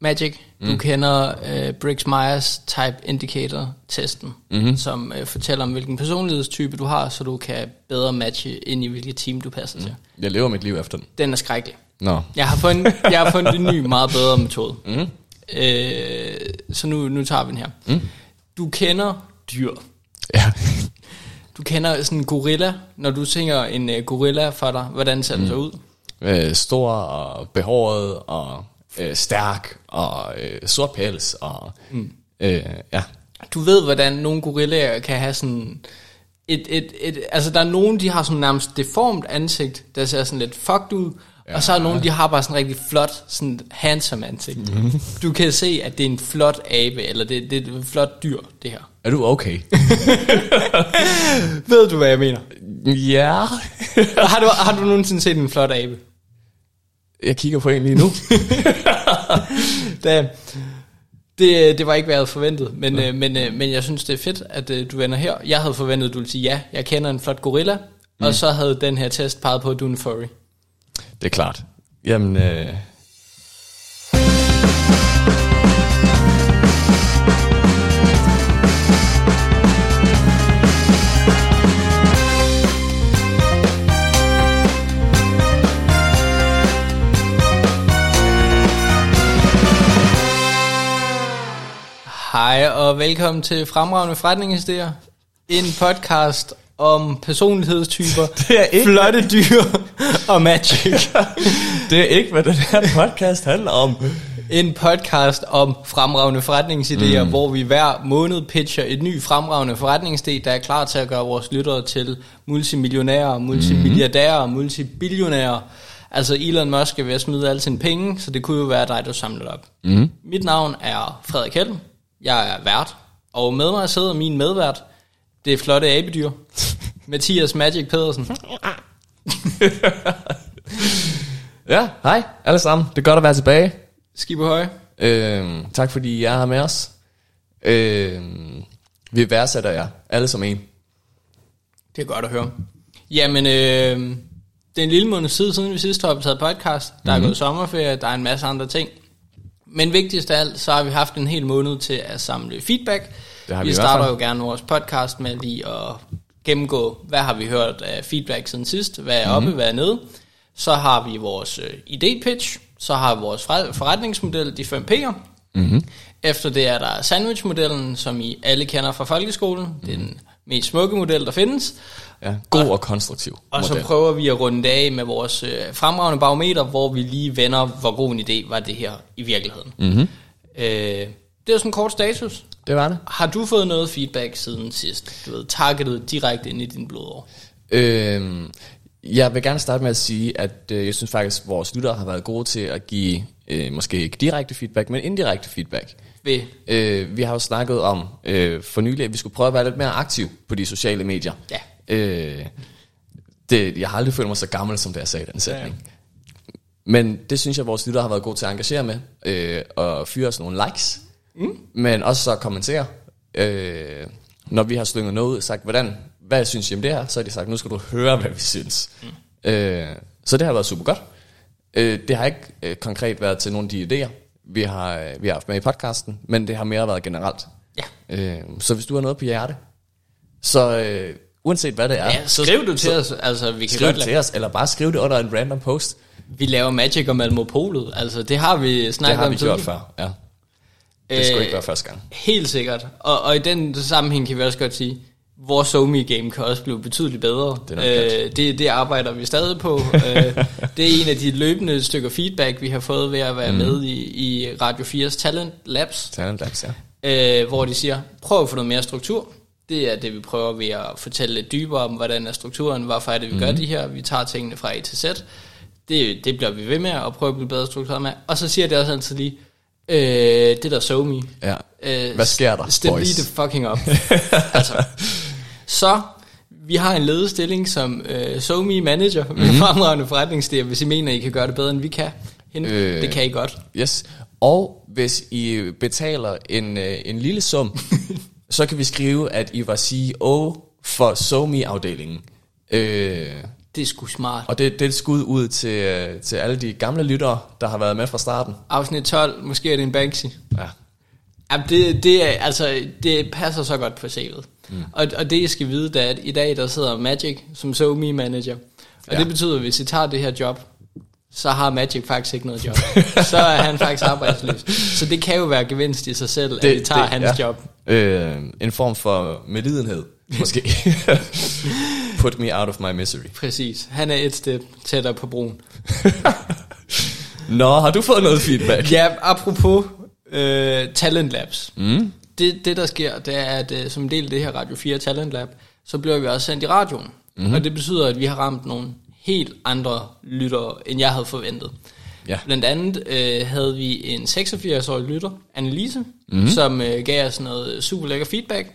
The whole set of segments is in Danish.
Magic. Du kender uh, Briggs Myers Type Indicator testen, mm-hmm. som uh, fortæller om hvilken personlighedstype du har, så du kan bedre matche ind i hvilket team du passer mm. til. Jeg lever mit liv efter den. Den er skrækkelig. Nå. Jeg har fundet, jeg har fundet en ny, meget bedre metode. Mm. Øh, så nu, nu tager vi den her. Mm. Du kender dyr. Ja. Du kender sådan en gorilla. Når du tænker en uh, gorilla for dig, hvordan ser den så ud? Øh, stor og behåret og øh, stærk og øh, sort pels og mm. øh, ja. Du ved, hvordan nogle gorillaer kan have sådan... Et, et, et, altså, der er nogen, de har sådan nærmest deformt ansigt, der ser sådan lidt fucked ud, ja. og så er nogen, de har bare sådan rigtig flot, sådan handsome ansigt. Mm. Du kan se, at det er en flot abe, eller det, det er et flot dyr, det her. Er du okay? Ved du, hvad jeg mener? ja. har, du, har du nogensinde set en flot abe? Jeg kigger på en lige nu. det, det, det var ikke, hvad jeg havde forventet, men, øh, men, øh, men jeg synes, det er fedt, at øh, du vender her. Jeg havde forventet, at du ville sige, ja, jeg kender en flot gorilla, mm. og så havde den her test peget på, at du er en furry. Det er klart. Jamen, øh, Hej og velkommen til Fremragende Forretningsidéer. En podcast om personlighedstyper, Det er ikke- flotte dyr og magic. det er ikke, hvad den her podcast handler om. En podcast om fremragende forretningsidéer, mm. hvor vi hver måned pitcher et ny fremragende forretningsidé, der er klar til at gøre vores lyttere til multimillionærer, multimilliardærer, multibillionærer. Altså Elon Musk er ved at smide alle sine penge, så det kunne jo være dig, der samler det op. Mm. Mit navn er Frederik Helm. Jeg er vært, og med mig sidder min medvært, det er flotte abedyr, Mathias Magic Pedersen. Ja, hej alle sammen. Det er godt at være tilbage. Skib på høje. Øh, tak fordi I er her med os. Øh, vi værdsætter jer alle som en. Det er godt at høre. Jamen, øh, det er en lille måned siden, siden vi sidst har optaget podcast. Der mm-hmm. er gået sommerferie, der er en masse andre ting. Men vigtigst af alt, så har vi haft en hel måned til at samle feedback. Det har vi vi starter jo gerne vores podcast med lige at gennemgå, hvad har vi hørt af feedback siden sidst, hvad er Mhm. oppe, mm-hmm. hvad er nede. Så har vi vores øh, idé-pitch, så har vi vores forretningsmodel, de 5 P'er. Mhm. Mm-hmm. Efter det er der sandwich-modellen, som I alle kender fra folkeskolen. Mm-hmm. Det er den mest smukke model, der findes. Ja, god og konstruktiv Og så model. prøver vi at runde af med vores øh, fremragende barometer, hvor vi lige vender, hvor god en idé var det her i virkeligheden. Mm-hmm. Øh, det er sådan en kort status. Det var det. Har du fået noget feedback siden sidst? Du ved, targetet direkte ind i din blodår. Øh, jeg vil gerne starte med at sige, at øh, jeg synes faktisk, at vores lyttere har været gode til at give, øh, måske ikke direkte feedback, men indirekte feedback. Ved, Øh, vi har jo snakket om øh, for nylig, at vi skulle prøve at være lidt mere aktiv på de sociale medier. Ja. Øh, det, jeg har aldrig følt mig så gammel, som da jeg sagde den sætning. Men det synes jeg, vores lyttere har været gode til at engagere med, øh, og fyre os nogle likes, mm. men også så kommentere. Øh, når vi har slynget noget ud og sagt, hvordan, hvad synes I om det her, så har de sagt, nu skal du høre, hvad vi synes. Mm. Øh, så det har været super godt. Øh, det har ikke øh, konkret været til nogle af de idéer, vi har, øh, vi har haft med i podcasten, men det har mere været generelt. ja. Øh, så hvis du har noget på hjerte, så øh, uanset hvad det er, ja, så skriv du til os. Altså, vi kan skriv godt det til os, eller bare skriv det under en random post. Vi laver Magic og Malmopolet. Altså, det har vi Det snakket har om vi gjort før, ja. Det skulle Øh, ikke være første gang. Helt sikkert. Og, og i den sammenhæng kan vi også godt sige, vores somi game kan også blive betydeligt bedre. Det er øh, det, det arbejder vi stadig på. øh, det er en af de løbende stykker feedback, vi har fået ved at være mm. med i, i Radio 4's Talent Labs, Talent Labs, ja. øh, hvor de siger, prøv at få noget mere struktur. Det er det, vi prøver ved at fortælle lidt dybere om, hvordan er strukturen, hvorfor er det, vi mm. gør de her. Vi tager tingene fra A til Z. Det, det bliver vi ved med at prøve at blive bedre struktureret med. Og så siger det også altid lige, øh, det der SoMe, ja. Øh, Hvad sker der, boys? lige det fucking op. altså. Så, vi har en ledestilling som øh, SoMe manager med mm-hmm. fremragende forretningsidéer, hvis I mener, I kan gøre det bedre, end vi kan. Hende. Øh. Det kan I godt. Yes. Og hvis I betaler en, øh, en lille sum, så kan vi skrive, at I var CEO for SoMe-afdelingen. Øh, Det er sgu smart. Og det, det er et skud ud til, øh, til alle de gamle lyttere, der har været med fra starten. Afsnit 12, måske er det en Banksy. Ja. Jamen, det, det, er, altså, det passer så godt på CV'et. Mm. Og, og det, I skal vide, det er, at i dag, der sidder Magic som SoMe manager. Og ja. det betyder, at hvis I tager det her job, så har Magic faktisk ikke noget job. så er han faktisk arbejdsløs. Så det kan jo være gevinst i sig selv, det, at vi tager det, hans ja. job. Øh, en form for medlidenhed, måske. Put me out of my misery. Præcis. Han er et step tættere på broen. Nå, har du fået noget feedback? Ja, apropos øh, Talent Labs. Mm. Det, det, der sker, det er, at øh, som del af det her Radio 4 Talent Lab, så bliver vi også sendt i radioen. Mm. Og det betyder, at vi har ramt nogle helt andre lyttere, end jeg havde forventet. Ja. Blandt andet øh, havde vi en 86-årig lytter, Annelise, mm. som øh, gav os noget super lækker feedback.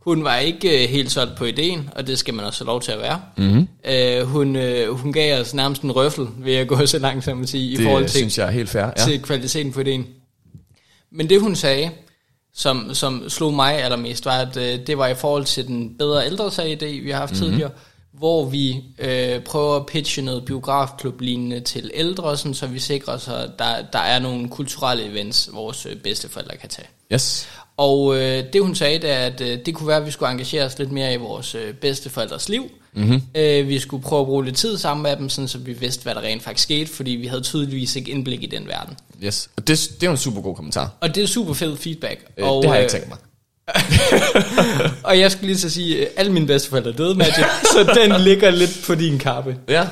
Hun var ikke øh, helt solgt på ideen, og det skal man også have lov til at være. Mm. Øh, hun, øh, hun gav os nærmest en røffel, ved at gå så langsomt at sige, det i forhold til, synes jeg er helt fair, ja. til kvaliteten på ideen. Men det hun sagde, som, som slog mig allermest, var, at øh, det var i forhold til den bedre ældre idé, vi har haft mm-hmm. tidligere, hvor vi øh, prøver at pitche noget biografklub-lignende til ældre, sådan, så vi sikrer os, at der, der er nogle kulturelle events, vores øh, bedsteforældre kan tage. Yes. Og øh, det hun sagde, det er, at øh, det kunne være, at vi skulle engagere os lidt mere i vores øh, bedsteforældres liv. Mm-hmm. Øh, vi skulle prøve at bruge lidt tid sammen med dem, sådan, så vi vidste, hvad der rent faktisk skete, fordi vi havde tydeligvis ikke indblik i den verden. Yes, og det, det er en super god kommentar. Og det er super fed feedback. Øh, og, det har jeg ikke tænkt mig. Og jeg skulle lige så sige, at alle mine bedsteforældre døde, Magic, så den ligger lidt på din kappe. Ja,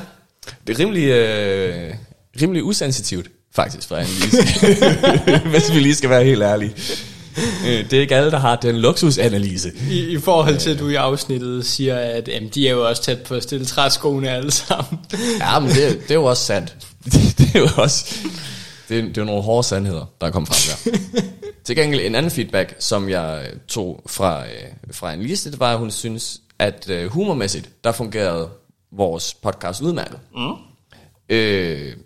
det er rimelig, øh, rimelig usensitivt, faktisk, for Annelise. Hvis vi lige skal være helt ærlige. Øh, det er ikke alle, der har den luksusanalyse. I, I forhold til, at du i afsnittet siger, at jamen, de er jo også tæt på at stille træskoene alle sammen. ja, men det, det er jo også sandt. Det, det er jo også... Det er, det er nogle hårde sandheder, der er kommet frem der. Til gengæld en anden feedback, som jeg tog fra, øh, fra en liste, det var, at hun synes, at øh, humormæssigt, der fungerede vores podcast udmærket. Mm. Øh,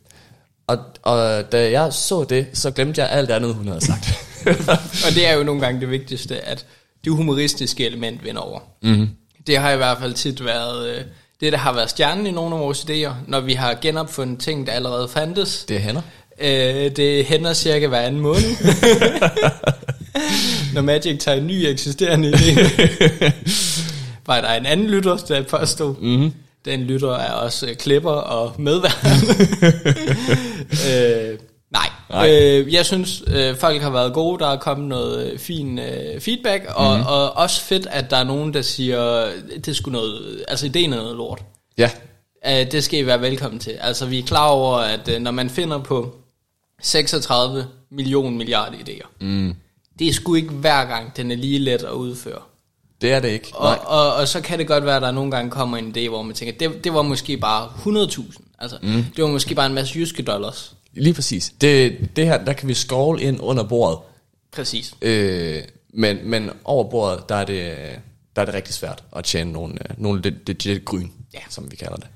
og, og da jeg så det, så glemte jeg alt andet, hun havde sagt. og det er jo nogle gange det vigtigste, at det humoristiske element vinder over. Mm-hmm. Det har i hvert fald tit været øh, det, der har været stjernen i nogle af vores idéer, når vi har genopfundet ting, der allerede fandtes. Det hænder. Øh, det hænder cirka hver anden måned. når Magic tager en ny eksisterende idé. Var der en anden lytter, der påstod. Mm-hmm. Den lytter er også øh, klipper og medværende. øh, Nej, Nej. Øh, jeg synes, øh, folk har været gode. Der er kommet noget øh, fin øh, feedback, og, mm-hmm. og også fedt, at der er nogen, der siger, det skulle noget, altså ideen er noget lort. Ja. Øh, det skal I være velkommen til. Altså, vi er klar over, at øh, når man finder på 36 millioner milliarder idéer, mm. det er sgu ikke hver gang, den er lige let at udføre. Det er det ikke. Og, og, og, og så kan det godt være, at der nogle gange kommer en idé, hvor man tænker, det, det var måske bare 100.000. Altså, mm. det var måske bare en masse jyske dollars. Lige præcis. Det, det her, der kan vi scroll ind under bordet. Præcis. Øh, men, men over bordet, der er det, der er det rigtig svært at tjene nogle, øh, nogle legit gryn, ja. som vi kalder det.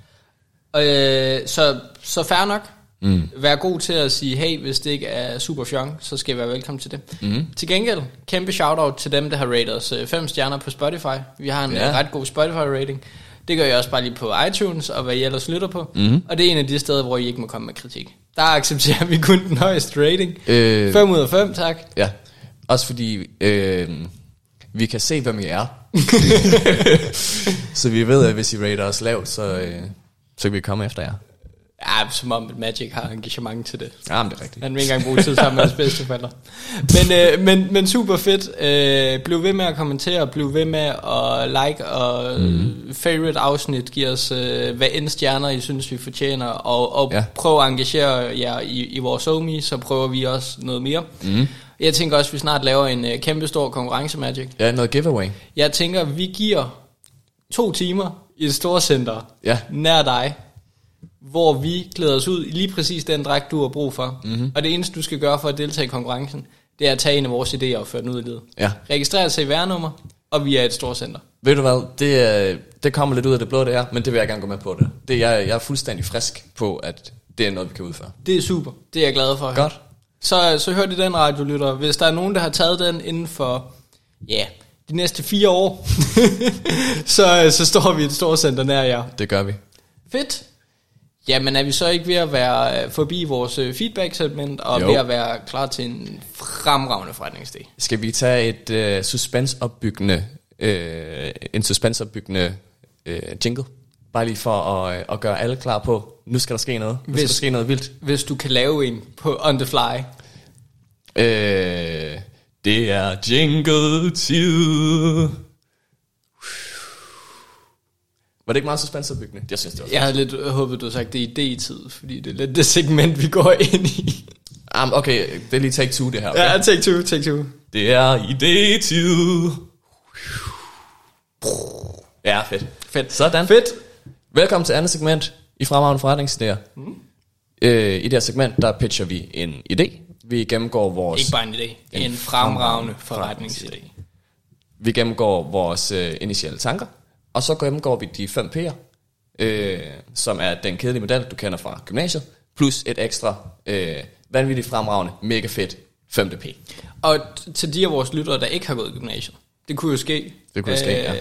Øh, så, så fair nok. Mm. Vær god til at sige, hey, hvis det ikke er super fjong, så skal I være velkommen til det. Mm. Til gengæld, kæmpe shout-out til dem, der har rated os 5 øh, stjerner på Spotify. Vi har en ja. ret god Spotify-rating. Det gør jeg også bare lige på iTunes, og hvad I ellers lytter på. Mm. Og det er en af de steder, hvor I ikke må komme med kritik. Der accepterer vi kun den højeste rating. Øh, 5 ud af 5, tak. Ja, også fordi øh, vi kan se, hvem I er. så vi ved, at hvis I rater os lavt, så, øh, så kan vi komme efter jer. Ja, som om Magic har engagement til det. Ja, men det er rigtigt. Han vil ikke engang bruge tid sammen med hans bedsteforældre. Men, øh, men, men super fedt. Øh, bliv ved med at kommentere, bliv ved med at like og mm. favorite afsnit. Giv os øh, hvad end stjerner, I synes, vi fortjener. Og, og ja. prøv at engagere jer i, i vores OMI, så prøver vi også noget mere. Mm. Jeg tænker også, at vi snart laver en øh, kæmpe stor konkurrence, Magic. Ja, noget giveaway. Jeg tænker, vi giver to timer i et stort center ja. nær dig hvor vi klæder os ud i lige præcis den dragt, du har brug for. Mm-hmm. Og det eneste, du skal gøre for at deltage i konkurrencen, det er at tage en af vores idéer og føre den ud i livet. Ja. Registrere sig i værnummer, og vi er et stort center. Ved du hvad, det, det kommer lidt ud af det blå, det er, men det vil jeg gerne gå med på det. det jeg, jeg er fuldstændig frisk på, at det er noget, vi kan udføre. Det er super. Det er jeg glad for. Godt. Så, så hør det den radiolytter. Hvis der er nogen, der har taget den inden for, ja, yeah, de næste fire år, så, så står vi i et stort center nær jer. Det gør vi. Fedt. Jamen er vi så ikke ved at være øh, forbi vores øh, feedback-segment og Jo. ved at være klar til en fremragende forretningsdag? Skal vi tage et øh, suspensopbyggende, øh, en suspensopbyggende øh, jingle? Bare lige for at, øh, at gøre alle klar på, nu skal der ske noget. Nu skal Hvis- der ske noget vildt. Hvis du kan lave en på on the fly. Øh, det er jingle-tid. Var det ikke meget suspensopbyggende? Jeg synes, det var Jeg havde lidt håbet, du havde sagt det i D-tid, fordi det er lidt det segment, vi går ind i. Um, okay, det er lige take two, det her. Okay? Ja, take two, take two. Det er idétid. Ja, fedt. Fedt. Sådan. Fedt. Velkommen til andet segment i Fremragende Forretningsidéer. Mm. Øh, I det her segment, der pitcher vi en idé. Vi gennemgår vores, Ikke bare en idé. En, en fremragende forretningsidé. vi gennemgår vores øh, initiale tanker. Og så gennemgår vi de fem P'er, øh, som er den kedelige model, du kender fra gymnasiet. Plus et ekstra øh, vanvittigt fremragende, mega fedt femte P. Og til de af vores lyttere, der ikke har gået i gymnasiet, det kunne jo ske. Øh, Det kunne jo ske, ja.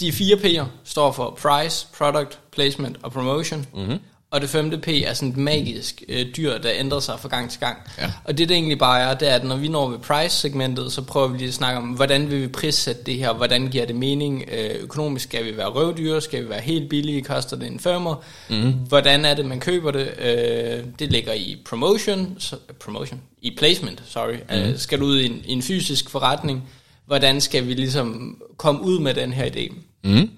De fire P'er står for Price, Product, Placement og Promotion. Mhm. Mm-hmm. Og det femte P er sådan et magisk øh, dyr, der ændrer sig fra gang til gang. Ja. Og det det egentlig bare er, det er, at når vi når ved price-segmentet, så prøver vi lige at snakke om, hvordan vil vi prissætte det her, hvordan giver det mening øh, økonomisk, skal vi være røvdyre, skal vi være helt billige, koster det en femmer, mm. hvordan er det, man køber det, øh, det ligger i promotion, så, promotion, i placement, sorry, mm. øh, skal du ud i en, i en fysisk forretning, hvordan skal vi ligesom komme ud med den her idé. Mm.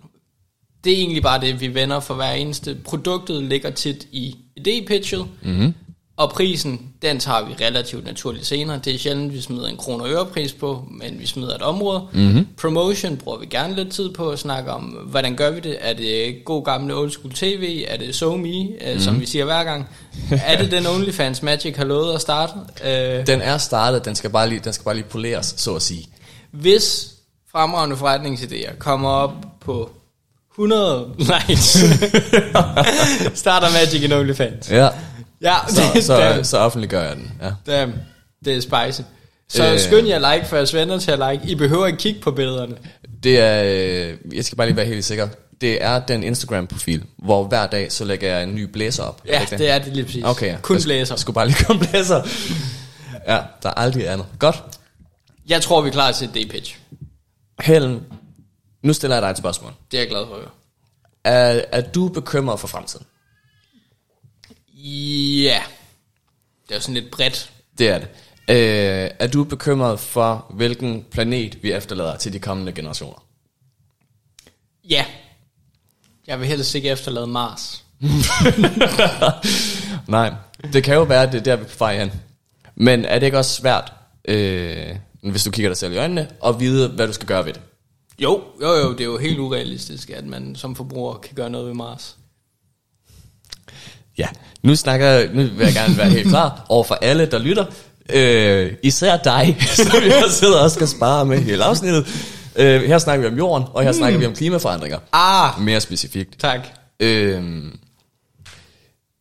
Det er egentlig bare det, vi vender for hver eneste. Produktet ligger tit i idépitchet, mm-hmm. og prisen, den tager vi relativt naturligt senere. Det er sjældent, vi smider en kroner og pris på, men vi smider et område. Mm-hmm. Promotion bruger vi gerne lidt tid på at snakke om, hvordan gør vi det? Er det god gamle old school tv? Er det so me, mm-hmm. som vi siger hver gang? er det den OnlyFans Magic har lovet at starte? Øh, Den er startet, den skal bare lige, den skal bare lige poleres, så at sige. Hvis fremragende forretningsidéer kommer op på 100 likes, starter Magic in OnlyFans. Ja. Ja, Så, det, så, damn, så offentliggør jeg den. Ja. damn, det er spicy. Så Øh. skynd jer like, for jeg svender til at like. I behøver ikke kigge på billederne. Det er, øh, jeg skal bare lige være helt sikker. Det er den Instagram-profil, hvor hver dag, så lægger jeg en ny blæser op. Ja, ikke det er det lige præcis. Okay, ja. Kun Jeg blæser. Jeg skulle bare lige komme blæser. Ja, der er aldrig andet. Godt. Jeg tror, vi er klar til et D-pitch. Helen, nu stiller jeg dig et spørgsmål. Det er jeg glad for høre. Er, er du bekymret for fremtiden? Ja. Det er jo sådan lidt bredt. Det er det. Øh, er du bekymret for, hvilken planet vi efterlader til de kommende generationer? Ja. Jeg vil helst ikke efterlade Mars. Nej, det kan jo være, at det er der, vi er på vej hen. Men er det ikke også svært, øh, hvis du kigger dig selv i øjnene, at vide, hvad du skal gøre ved det? Jo, jo, jo, det er jo helt urealistisk, at man som forbruger kan gøre noget ved Mars. Ja, nu snakker jeg, nu vil jeg gerne være helt klar over for alle, der lytter. Øh, især dig, som jeg sidder og skal spare med hele afsnittet. Øh, her snakker vi om jorden, og her mm. snakker vi om klimaforandringer. Ah, Mere specifikt. tak. Øh,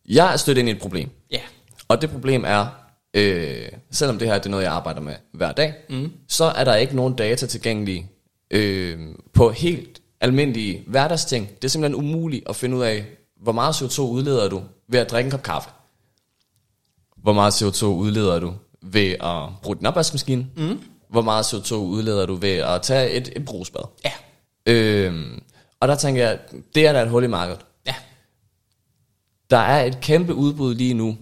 jeg er stødt ind i et problem. Ja. Og det problem er, øh, selvom det her det er noget, jeg arbejder med hver dag, mm. så er der ikke nogen data tilgængelige øh, på helt almindelige hverdagsting. Det er simpelthen umuligt at finde ud af, hvor meget CO2 udleder du ved at drikke en kop kaffe. Hvor meget CO2 udleder du ved at bruge din opvaskemaskine. Mm. Hvor meget CO2 udleder du ved at tage et, et brugsbad. Ja. Øh, og der tænker jeg, det er da et hul i markedet. Ja. Der er et kæmpe udbud lige nu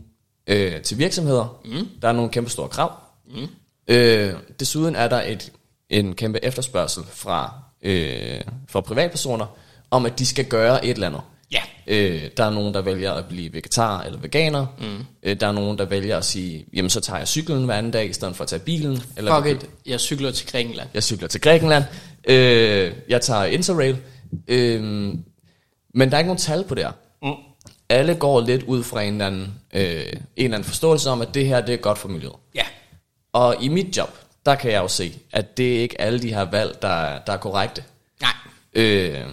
øh, til virksomheder. Mm. Der er nogle kæmpe store krav. Mm. Øh, desuden er der et, en kæmpe efterspørgsel fra, øh, fra privatpersoner, om at de skal gøre et eller andet. Ja. Øh, der er nogen, der vælger at blive vegetar eller veganer. Mm. Øh, der er nogen, der vælger at sige, jamen så tager jeg cyklen hver anden dag, i stedet for at tage bilen. Eller Fuck it, jeg cykler til Grækenland. jeg cykler til Grækenland. Øh, jeg tager Interrail. Øh, men der er ikke nogen tal på det her. Mm. Alle går lidt ud fra en eller, anden, øh, en eller anden forståelse om, at det her det er godt for miljøet. Ja. Og i mit job, der kan jeg jo se, at det er ikke alle de her valg, der, der er korrekte. Nej. Øh,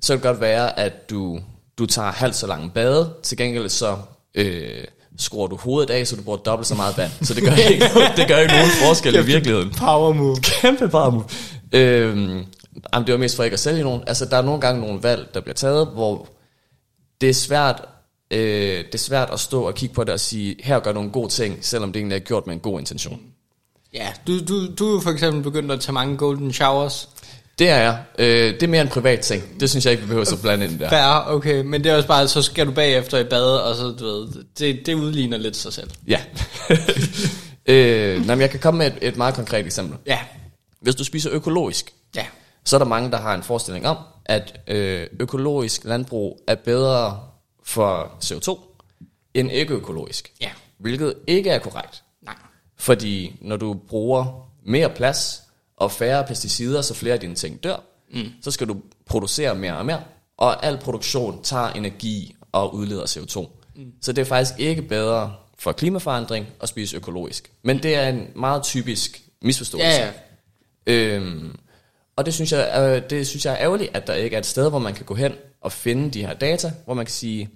så kan det godt være, at du, du tager halvt så langt bade. Til gengæld så øh, skruer du hovedet af, så du bruger dobbelt så meget vand. Så det gør ikke, det gør ikke nogen forskel i virkeligheden. Power move. Kæmpe power move. Øhm, jamen, det var mest for ikke at sælge nogen. Altså, der er nogle gange nogle valg, der bliver taget, hvor det er svært, øh, det er svært at stå og kigge på det og sige, her gør du en god ting, selvom det egentlig er gjort med en god intention. Ja, du, du, du er for eksempel begyndt at tage mange golden showers. Det er jeg. Øh, det er mere en privat ting. Det synes jeg ikke, vi behøver så blande ind der. Fair, okay. Men det er også bare, så skal du bagefter i bad, og så, du ved, det, det udligner lidt sig selv. Ja. øh, nej, men jeg kan komme med et, et meget konkret eksempel. Ja. Hvis du spiser økologisk, Ja. så er der mange, der har en forestilling om, at øh, økologisk landbrug er bedre for CO2 end ikke økologisk. Ja. Hvilket ikke er korrekt. Fordi når du bruger mere plads og færre pesticider, så flere af dine ting dør, mm. så skal du producere mere og mere. Og al produktion tager energi og udleder CO2. Mm. Så det er faktisk ikke bedre for klimaforandring at spise økologisk. Men det er en meget typisk misforståelse. Ja, ja. Øhm, og det synes, jeg, øh, det synes jeg er ærgerligt, at der ikke er et sted, hvor man kan gå hen og finde de her data, hvor man kan sige,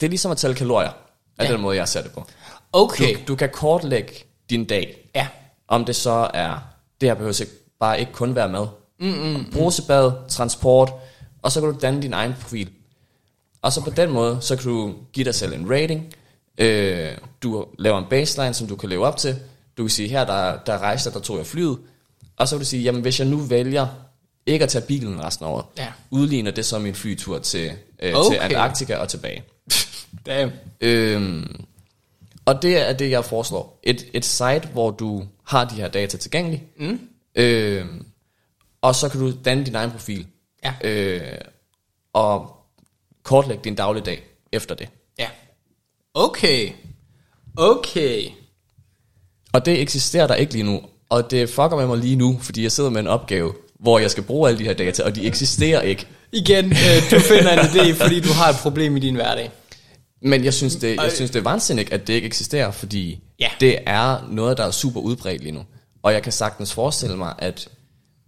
det er ligesom at tælle kalorier, er Ja. den måde, jeg ser det på. Okay. Du, du kan kortlægge din dag, Ja. om det så er, det her behøver ikke, bare ikke kun være mad. Mm, mm, Brusebad, transport, og så kan du danne din egen profil. Og så på den måde, så kan du give dig selv en rating. Øh, du laver en baseline, som du kan leve op til. Du kan sige, her der, der rejste der tog jeg flyet. Og så kan du sige, jamen hvis jeg nu vælger ikke at tage bilen resten af året, Ja. udligner det så min flytur til, øh, Okay. til Antarktika og tilbage. Damn. Øhm, og det er det, jeg foreslår. Et, et site, hvor du har de her data tilgængelige, mm. øhm, og så kan du danne din egen profil, Ja. øh, og kortlægge din dagligdag efter det. Ja. Okay. Okay. Og det eksisterer der ikke lige nu, og det fucker med mig lige nu, fordi jeg sidder med en opgave, hvor jeg skal bruge alle de her data, og de eksisterer ikke. Igen, øh, du finder en idé, fordi du har et problem i din hverdag. Men jeg synes, det, jeg synes, det er vanvittigt, at det ikke eksisterer, fordi Ja. det er noget, der er super udbredt lige nu. Og jeg kan sagtens forestille mig, at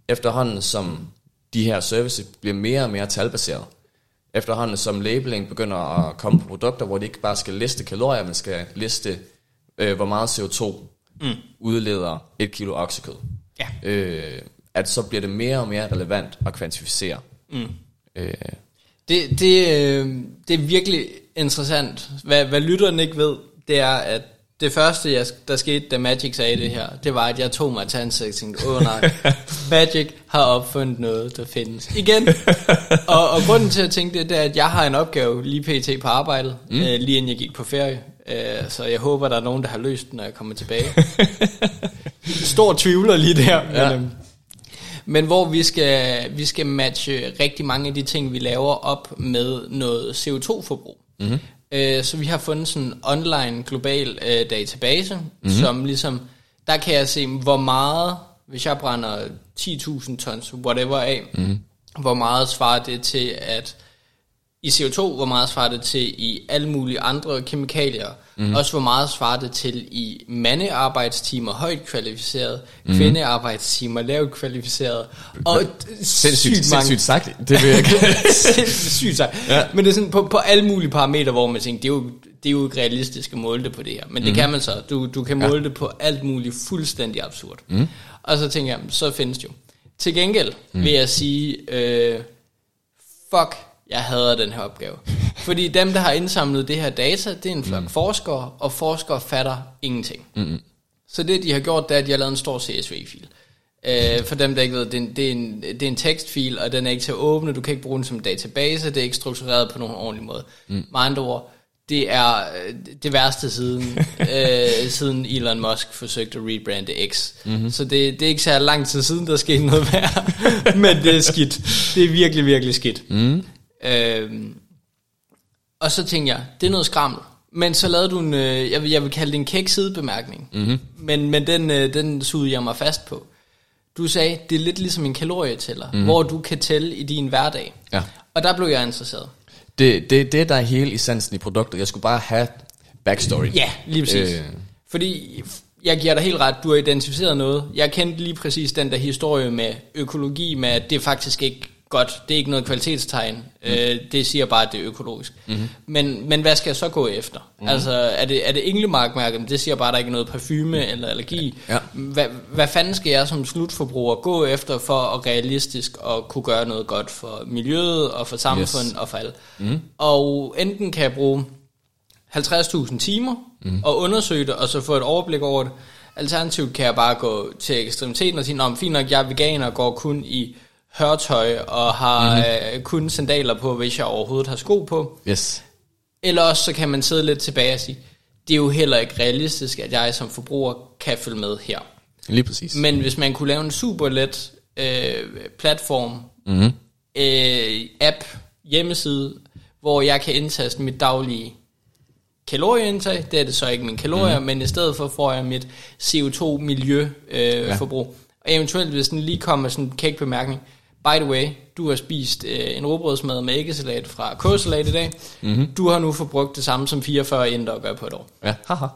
efterhånden som de her services bliver mere og mere talbaseret, efterhånden som labeling begynder at komme på produkter, hvor de ikke bare skal liste kalorier, men skal liste, øh, hvor meget CO2 mm. udleder et kilo oksekød. Ja. Øh, at så bliver det mere og mere relevant at kvantificere. Mm. Øh, Det, det, øh, det er virkelig interessant. Hvad, hvad lytteren ikke ved, det er, at det første, jeg, der skete, da Magic sagde det her, det var, at jeg tog mig tænkte, åh nej, Magic har opfundet noget, der findes. Igen. og, og grunden til at tænke det, det er, at jeg har en opgave lige pt. på arbejdet, mm. øh, lige inden jeg gik på ferie. Øh, så jeg håber, der er nogen, der har løst den, når jeg kommer tilbage. Stor tvivler lige der. Men, Ja. øhm, men hvor vi skal, vi skal matche rigtig mange af de ting, vi laver op med noget CO2-forbrug. Mm-hmm. Øh, så vi har fundet sådan en online global øh, database, mm-hmm. som ligesom, der kan jeg se, hvor meget, hvis jeg brænder 10.000 tons whatever af, mm-hmm. hvor meget svarer det til at i CO2, hvor meget svarer det til i alle mulige andre kemikalier, mm. også hvor meget svarer det til i mandearbejdstimer højt kvalificeret, mm. kvindearbejdstimer lavt kvalificeret, og sindssygt, sygt mange sindssygt sagt. Det vil jeg ikke. Sygt sagt. Ja. Men det er sådan på, på alle mulige parametre, hvor man tænker, det er jo, det er jo ikke realistisk at måle det på det her. Men det kan man så. Du, du kan måle det på alt muligt fuldstændig absurd. Mm. Og så tænker jeg, så findes det jo. Til gengæld mm. vil jeg sige, øh, fuck, jeg hader den her opgave. Fordi dem, der har indsamlet det her data, det er en flok mm. forskere, og forskere fatter ingenting. Mm. Så det, de har gjort, det er, at de har lavet en stor CSV-fil. Øh, for dem, der ikke ved, det er, en, det, er en, det er en tekstfil, og den er ikke til at åbne, du kan ikke bruge den som database, det er ikke struktureret på nogen ordentlig måde. Mm. Med andre ord, det er øh, det værste siden, øh, siden Elon Musk forsøgte at rebrande X. Mm-hmm. Så det, det er ikke så lang tid siden, der skete noget værre, men det er skidt. Det er virkelig, virkelig skidt. Mm. Øhm, og så tænkte jeg, det er noget skrammel. Men så lavede du en, øh, jeg, vil, jeg vil kalde det en kæk sidebemærkning. Mm-hmm. Men, men den, øh, den sugede jeg mig fast på. Du sagde, det er lidt ligesom en kalorietæller, mm-hmm. hvor du kan tælle i din hverdag. Ja. Og der blev jeg interesseret. Det, det, det der er hele essensen i produktet. Jeg skulle bare have backstory. Ja, lige præcis. Øh. Fordi jeg giver dig helt ret, du har identificeret noget. Jeg kendte lige præcis den der historie med økologi, med at det faktisk ikke godt. Det er ikke noget kvalitetstegn. Mm. Øh, det siger bare, at det er økologisk. Mm-hmm. Men, men hvad skal jeg så gå efter? Mm. Altså, er det, er det Englemark-mærket? Det siger bare, at der ikke er noget parfume eller allergi. Ja. Hvad, hvad fanden skal jeg som slutforbruger gå efter for at realistisk at kunne gøre noget godt for miljøet og for samfundet yes. og for alle? Mm. Og enten kan jeg bruge 50.000 timer mm. og undersøge det, og så få et overblik over det. Alternativt kan jeg bare gå til ekstremiteten og sige, at fint nok, jeg er veganer og går kun i hørtøj og har mm-hmm. øh, kun sandaler på, hvis jeg overhovedet har sko på. Yes. Eller også så kan man sidde lidt tilbage og sige, det er jo heller ikke realistisk, at jeg som forbruger kan følge med her. Lige præcis. Men hvis man kunne lave en super let øh, platform, Mm-hmm. øh, app, hjemmeside, hvor jeg kan indtaste mit daglige kalorieindtag. Det er det så ikke min kalorier, mm. men i stedet for får jeg mit CO2-miljø-forbrug. Øh, Ja. forbrug. og eventuelt, hvis den lige kommer sådan en kæk bemærkning, by the way, du har spist øh, en råbrødsmad med æggesalat fra K-salat i dag. Mm-hmm. Du har nu forbrugt det samme som 44 inder gør på et år. Ja, haha.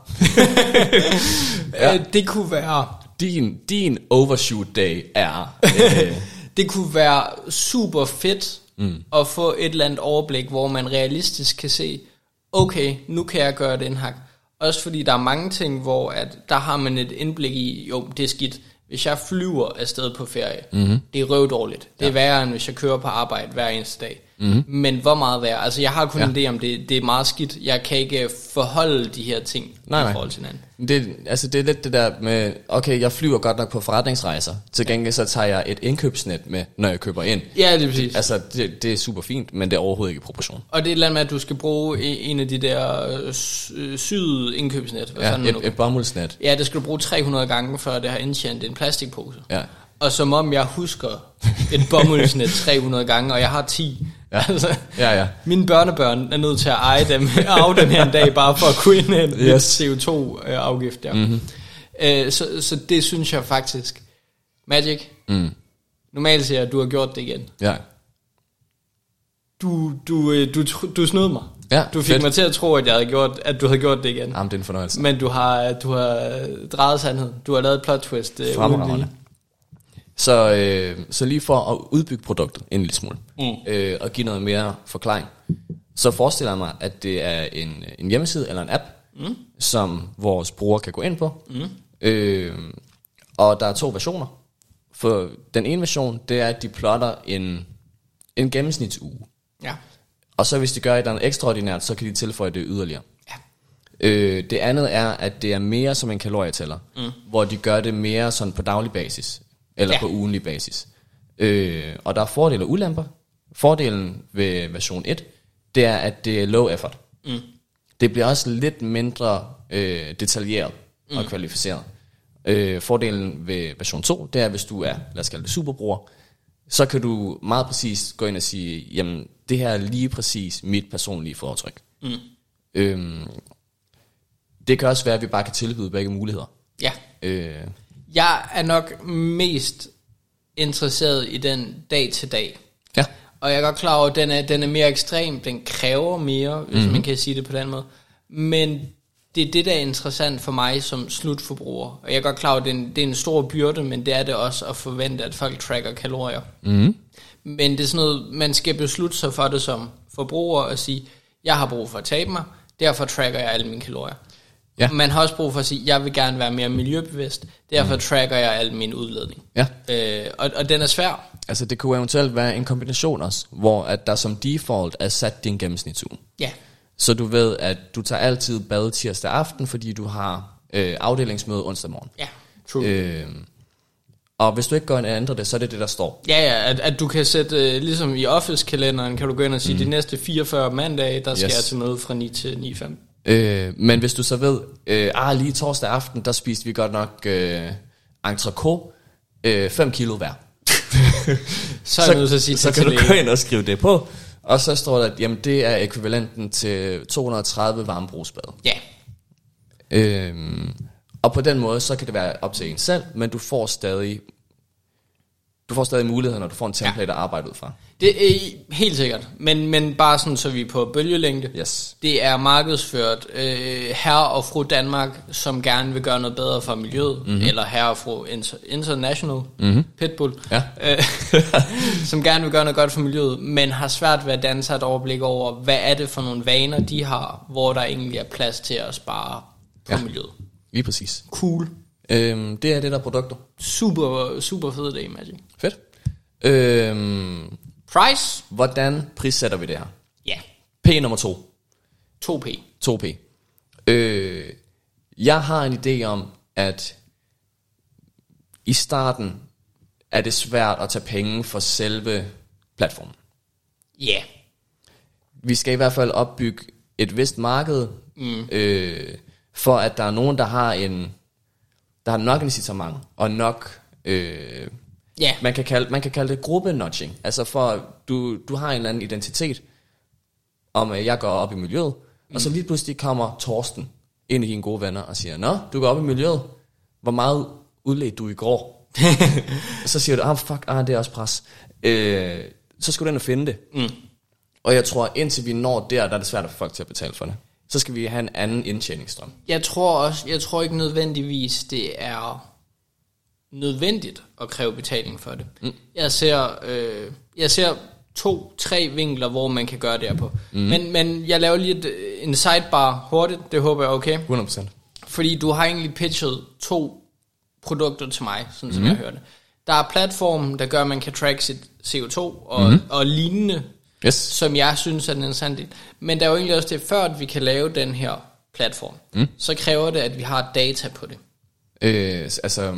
Ja. Øh, det kunne være Din, din overshoot day er... Øh, det kunne være super fedt mm. at få et eller andet overblik, hvor man realistisk kan se, okay, nu kan jeg gøre den her. Også fordi der er mange ting, hvor at der har man et indblik i, jo, det er skidt. Hvis jeg flyver afsted på ferie, mm-hmm. det er røvdårligt. Det er ja. værre, end hvis jeg kører på arbejde hver eneste dag. Mm-hmm. Men hvor meget værre? Altså, jeg har kun Ja. en idé om, det, det er meget skidt. Jeg kan ikke forholde de her ting Nej, i forhold til hinanden. det, altså det er lidt det der med, okay, jeg flyver godt nok på forretningsrejser. Til gengæld så tager jeg et indkøbsnet med, når jeg køber ind. Ja, det er præcis. Altså, det, det er super fint, men det er overhovedet ikke i proportion. Og det er et eller andet med, at du skal bruge e- en af de der øh, øh, syede indkøbsnet. Hvad Ja, et, et bomuldsnet. Ja, det skal du bruge 300 gange, før det har indtjent en plastikpose. Ja. Og som om jeg husker et bomuldsnet 300 gange, og jeg har 10. Ja. Altså, Ja, ja. mine børnebørn er nødt til at eje dem, af dem her en dag, bare for at kunne indhente Yes. yes. CO2-afgift. Ja. Mm-hmm. Øh, så, så det synes jeg faktisk. Magic, Mm. normalt siger jeg, at du har gjort det igen. Ja. Du, du, øh, du, du snød mig. Ja, Du fik fedt. mig til at tro, at, jeg havde gjort, at du havde gjort det igen. Jamen, det er en fornøjelse. Men du har, du har drejet sandhed. Du har lavet et plot twist. Øh, Fremragende. Så, øh, så lige for at udbygge produktet en lille smule, Mm. øh, og give noget mere forklaring, så forestiller jeg mig, at det er en, en hjemmeside eller en app, mm. som vores brugere kan gå ind på. Mm. Øh, og der er to versioner. For den ene version, det er, at de plotter en, en gennemsnitsuge. Ja. Og så hvis de gør et eller andet ekstraordinært, så kan de tilføje det yderligere. ja. Øh, det andet er, at det er mere som en kalorietæller, mm. hvor de gør det mere sådan på daglig basis, eller ja. På ugenlig basis. Øh, og der er fordele og ulemper. Fordelen ved version 1, det er, at det er low effort. Mm. Det bliver også lidt mindre øh, detaljeret mm. og kvalificeret. Øh, fordelen ved version 2, det er, hvis du er, lad os kalde det superbruger, så kan du meget præcis gå ind og sige, jamen, det her er lige præcis mit personlige foretryk. Mm. Øhm, det kan også være, at vi bare kan tilbyde begge muligheder. ja. Øh, Jeg er nok mest interesseret i den dag til dag. ja. Og jeg er godt klar over, at den er, den er mere ekstrem. Den kræver mere, hvis Mhm. mm-hmm. man kan sige det på den måde. Men det er det, der er interessant for mig som slutforbruger. Og jeg er godt klar over, at det er en, det er en stor byrde, men det er det også at forvente, at folk tracker kalorier. Mm. Men det er sådan noget, man skal beslutte sig for det som forbruger og sige, jeg har brug for at tabe mig, derfor tracker jeg alle mine kalorier. Ja. Man har også brug for at sige, jeg vil gerne være mere miljøbevidst, derfor mm. tracker jeg al min udledning. Ja. Øh, og, og den er svær. Altså det kunne eventuelt være en kombination også, hvor at der som default er sat din gennemsnitsuge. Ja, Så du ved, at du tager altid bad tirsdag aften, fordi du har øh, afdelingsmøde onsdag morgen. ja, true. Øh, og hvis du ikke går ind og ændrer det, så er det det, der står. Ja, ja, at, at du kan sætte, øh, ligesom i Office-kalenderen, kan du gå ind og sige, mm. de næste 44 mandage, der skal Yes. jeg til møde fra 9 til 9.5. Øh, men hvis du så ved, øh, ah, lige torsdag aften, der spiste vi godt nok øh, entrecôte, øh, 5 kilo hver. Så til at sige så kan du gå ind og skrive det på. Og så står der, at jamen, det er ekvivalenten til 230 varmebrugsbad. Ja, Øhm, og på den måde, så kan det være op til en selv, men du får stadig, du får stadig muligheder, når du får en template ja. at arbejde ud fra. Det er helt sikkert, men, men bare sådan, så vi er på bølgelængde. Yes. Det er markedsført øh, herre og fru Danmark, som gerne vil gøre noget bedre for miljøet, mm-hmm. eller herre og fru Inter- International mm-hmm. Pitbull, Ja. øh, som gerne vil gøre noget godt for miljøet, men har svært ved at danne sig et overblik over, hvad er det for nogle vaner, de har, hvor der egentlig er plads til at spare på Ja. miljøet. Lige præcis. Cool. Øhm, det er det der er produkter. Super, super fed idé, Magic. Fedt. Øhm, Price? hvordan prissætter vi det her? Ja. P nummer to. 2P. 2P. Øh, jeg har en idé om, at i starten er det svært at tage penge for selve platformen. Ja. Vi skal i hvert fald opbygge et vist marked, mm. øh, for at der er nogen, der har en der har nok incitament og nok øh, Ja. man kan kalde man kan kalde det gruppe nudging. Altså for du du har en eller anden identitet om at jeg går op i miljøet, mm. og så lige pludselig kommer Torsten ind i dine gode venner og siger, "Nå, du går op i miljøet. Hvor meget udledt du i går?" så siger du, "Ah, fuck, ah, det er også pres." Øh, så skal du ind og finde det. Mm. Og jeg tror, indtil vi når der, der er det svært at få folk til at betale for det. Så skal vi have en anden indtjeningsstrøm. Jeg tror også, jeg tror ikke nødvendigvis, det er nødvendigt at kræve betaling for det. Mm. Jeg ser, øh, jeg ser to, tre vinkler, hvor man kan gøre det på. Mm. Men, men jeg laver lige et, en sidebar hurtigt, det håber jeg er okay. 100%. Fordi du har egentlig pitchet to produkter til mig, sådan som mm. jeg hørte. Der er platformen, der gør, at man kan track sit CO2 og, mm. og lignende, Yes. som jeg synes er den interessante del. Men der er jo egentlig også det, før at vi kan lave den her platform, mm. så kræver det, at vi har data på det. Øh, altså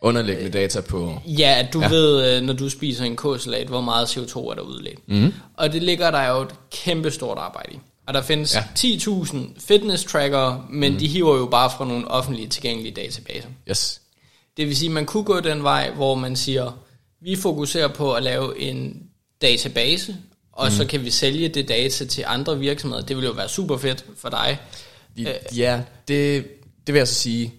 underliggende data på... Ja, at du ja. ved, øh, når du spiser en kåsalat, hvor meget CO2 er der udledt. Mm. Og det ligger der jo et kæmpe stort arbejde i. Og der findes Ja. ja. 10.000 fitness tracker, men mm. de hiver jo bare fra nogle offentlige tilgængelige databaser. Yes. Det vil sige, at man kunne gå den vej, hvor man siger, vi fokuserer på at lave en database, og mm. så kan vi sælge det data til andre virksomheder. Det vil jo være super fedt for dig. I, ja, det, det vil jeg så sige.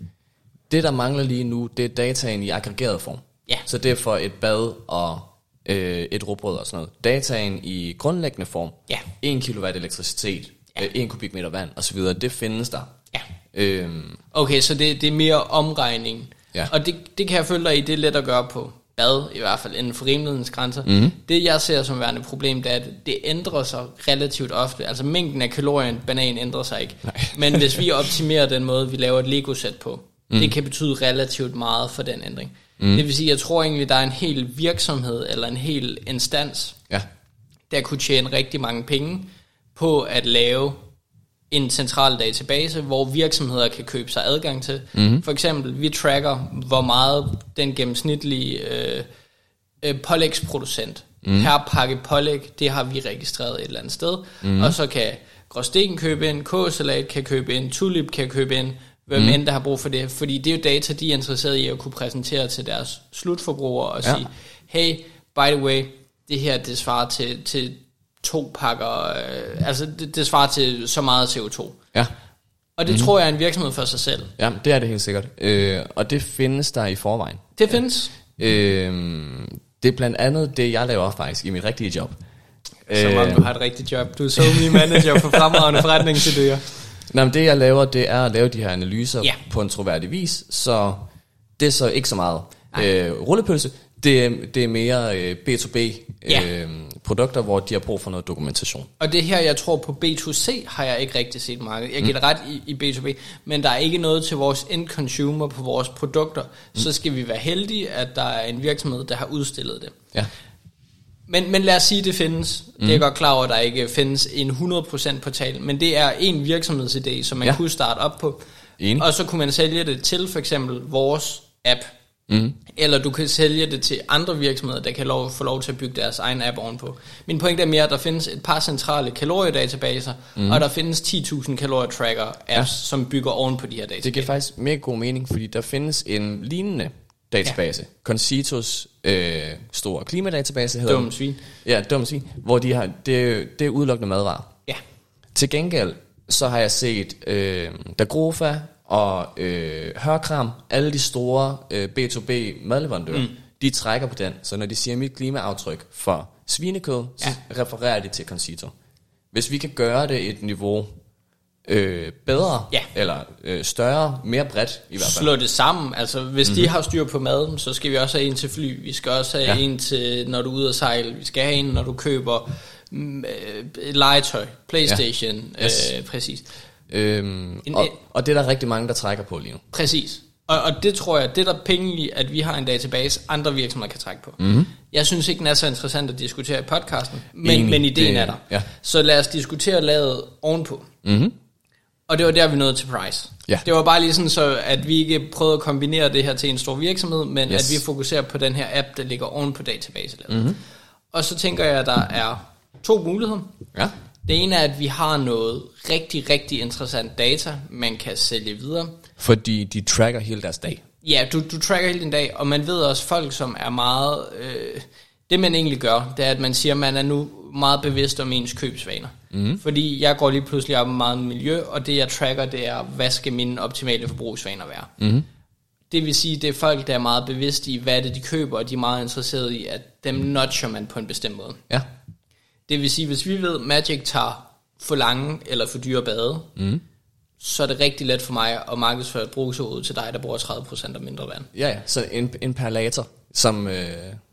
Det, der mangler lige nu, det er dataen i aggregeret form. Ja. Så det er for et bad og øh, et råbrød og sådan noget. Dataen i grundlæggende form. Ja. 1 kW elektricitet, Ja. ja. 1 kubikmeter vand osv. Det findes der. Ja. Øhm, Okay, så det, det er mere omregning. Ja. Og det, det kan jeg følge dig i, det er let at gøre på bad, i hvert fald inden for rimelighedens grænser. Mm. Det jeg ser som værende problem, det er, at det ændrer sig relativt ofte. Altså mængden af kalorier en banan ændrer sig ikke. Nej. Men hvis vi optimerer den måde, vi laver et Lego-sæt på, mm. det kan betyde relativt meget for den ændring. Mm. Det vil sige, jeg tror egentlig, der er en hel virksomhed eller en hel instans, ja. der kunne tjene rigtig mange penge på at lave en central database, hvor virksomheder kan købe sig adgang til. Mm-hmm. For eksempel, vi tracker, hvor meget den gennemsnitlige øh, øh, pålægsproducent mm. per pakke pålæg, det har vi registreret et eller andet sted. Mm. Og så kan Gråsten købe ind, K-salat kan købe ind, Tulip kan købe ind, hvem mm. end der har brug for det. Fordi det er jo data, de er interesseret i at kunne præsentere til deres slutforbrugere og Ja. sige, hey, by the way, det her det svarer til, til to pakker, øh, altså det, det svarer til så meget CO2. Ja. Og det mm. tror jeg er en virksomhed for sig selv. Ja, det er det helt sikkert. Øh, og det findes der i forvejen. Det findes. Øh, det er blandt andet det, jeg laver faktisk i mit rigtige job. Som om du har et rigtigt job. Du er SoMe manager for fremragende forretningsidéer. Nej, men det jeg laver, det er at lave de her analyser Ja. på en troværdig vis, så det er så ikke så meget øh, rullepølse, det det er mere øh, B2B Ja. øh, produkter, hvor de har brug for noget dokumentation. Og det her, jeg tror på B2C, har jeg ikke rigtig set markedet. Jeg giver dig ret i, i B2B, men der er ikke noget til vores end consumer på vores produkter. Så skal vi være heldige, at der er en virksomhed, der har udstillet det. Ja, Men, men lad os sige, at det findes. Mm. Det er jeg godt klar over, at der ikke findes en 100% portal, men det er en virksomhedsidé, som man. Ja. kunne starte op på. Enig. Og så kunne man sælge det til for eksempel vores app. Mm. Eller du kan sælge det til andre virksomheder, der kan lov, få lov til at bygge deres egen app ovenpå. Min pointe er mere, at der findes et par centrale kaloriedatabaser, mm. og der findes 10.000 kalorietracker apps, ja. som bygger oven på de her databaser. det giver faktisk mega god mening, fordi der findes en lignende database. Ja. Concitos øh, store klimadatabase hedder Dum svin. Ja, dum svin. Hvor de har, det, det er udelukkende madvarer. Ja. Til gengæld, så har jeg set øh, Dagrofa og øh, Hørkram, alle de store øh, B2B madleverandører, mm. de trækker på den. Så når de siger mit klimaaftryk for svinekød, så refererer de til Concito. Hvis vi kan gøre det et niveau øh, bedre, Ja. eller øh, større, mere bredt i hvert fald. slå det sammen. Altså, hvis mm-hmm. de har styr på maden, så skal vi også have en til fly. Vi skal også have Ja. ja. en til, når du er ude at sejle. Vi skal have en, når du køber mm, øh, legetøj, Playstation. Ja. Yes. Øh, præcis. Øhm, En- og, og det er der rigtig mange, der trækker på lige nu. Præcis. Og, og det tror jeg, det er der penge i, at vi har en database, andre virksomheder kan trække på. Mhm. Mm-hmm. Jeg synes ikke, den er så interessant at diskutere i podcasten, men, Enig. men ideen Det- er der. ja. Så lad os diskutere lavet ovenpå. Mm-hmm. Og det var der, vi nåede til Price. Ja. Det var bare lige sådan, så at vi ikke prøvede at kombinere det her til en stor virksomhed, men Yes. at vi fokuserer på den her app, der ligger oven på database. Mm-hmm. Og så tænker jeg, at der er to muligheder. Ja. Det ene er, at vi har noget rigtig, rigtig interessant data, man kan sælge videre. Fordi de tracker hele deres dag. Ja, du, du tracker hele din dag, og man ved også folk, som er meget... Øh, det man egentlig gør, det er, at man siger, at man er nu meget bevidst om ens købsvaner. Mm. Fordi jeg går lige pludselig op med meget miljø, og det jeg tracker, det er, hvad skal mine optimale forbrugsvaner være. Mm. Det vil sige, det er folk, der er meget bevidste i, hvad det de køber, og de er meget interesserede i, at dem notcher man på en bestemt måde. Ja. Det vil sige, hvis vi ved, at Magic tager for lange eller for dyre bade, mm. så er det rigtig let for mig at markedsføre et brugsord til dig, der bruger 30% af mindre vand. Ja, ja. Så en, en perlator, som, øh,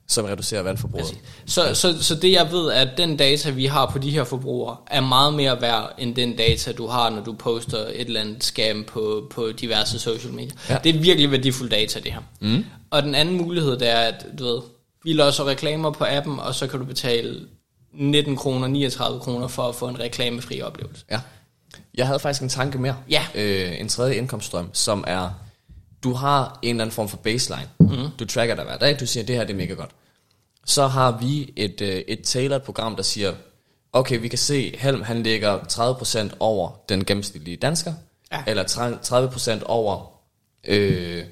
som reducerer vandforbruget. Så, så, så det jeg ved er, at den data, vi har på de her forbrugere, er meget mere værd, end den data, du har, når du poster et eller andet scam på, på diverse social media. Ja. Ja. Det er virkelig værdifuld data, det her. Mm. Og den anden mulighed, det er, at du ved, vi låser reklamer på appen, og så kan du betale 19 kroner, 39 kroner for at få en reklamefri oplevelse. Ja. Jeg havde faktisk en tanke mere. Ja. Øh, en tredje indkomststrøm, som er, du har en eller anden form for baseline. Mm. Du tracker dig hver dag, du siger, det her det er mega godt. Så har vi et, øh, et tailored program, der siger, okay, vi kan se, Helm han ligger 30% over den gennemsnitlige dansker, Ja. eller 30% over, øh,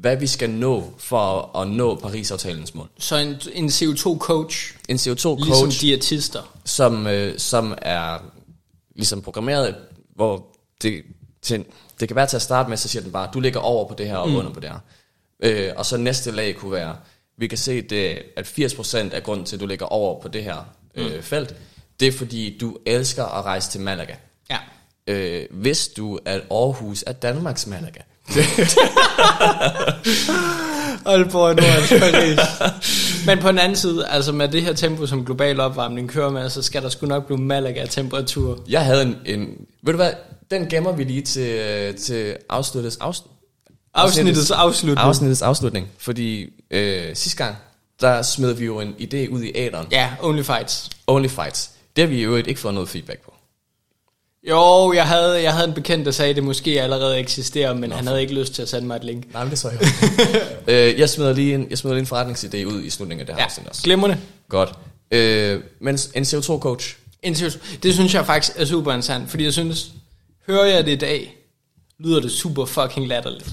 hvad vi skal nå for at nå Paris-aftalens mål. Så en, en CO2-coach, En CO2-coach, ligesom diætister. som, øh, som er ligesom programmeret, hvor det, til, det kan være til at starte med, så siger den bare, du ligger over på det her og mm. under på det her. Øh, og så næste lag kunne være, vi kan se, det, at 80% af grunden til, at du ligger over på det her øh, mm. felt, det er fordi, du elsker at rejse til Malaga. Ja. Øh, hvis du, at Aarhus er Danmarks Malaga. Aalborg, Nordens Paris. Men på den anden side, altså med det her tempo, som global opvarmning kører med, så skal der sgu nok blive Malaga-temperatur. Jeg havde en, en, ved du hvad, den gemmer vi lige til, til afsluttes, afs, Afsnittets afslutning. afsnittets afslutning. Fordi øh, sidste gang, der smed vi jo en idé ud i æderen. Ja, Only Fights. Only Fights. Det har vi jo ikke fået noget feedback på. Jo, jeg havde, jeg havde en bekendt, der sagde, at det måske allerede eksisterer, men Nå, han havde ikke lyst til at sende mig et link. Nej, men det så jeg øh, Jeg smider lige en, jeg smider lige en forretningsidé ud i slutningen af det her Ja, afsnit også. glimrende. Godt. Øh, men en CO2-coach. Indtil- Det synes jeg faktisk er super interessant, fordi jeg synes, hører jeg det i dag, lyder det super fucking latterligt.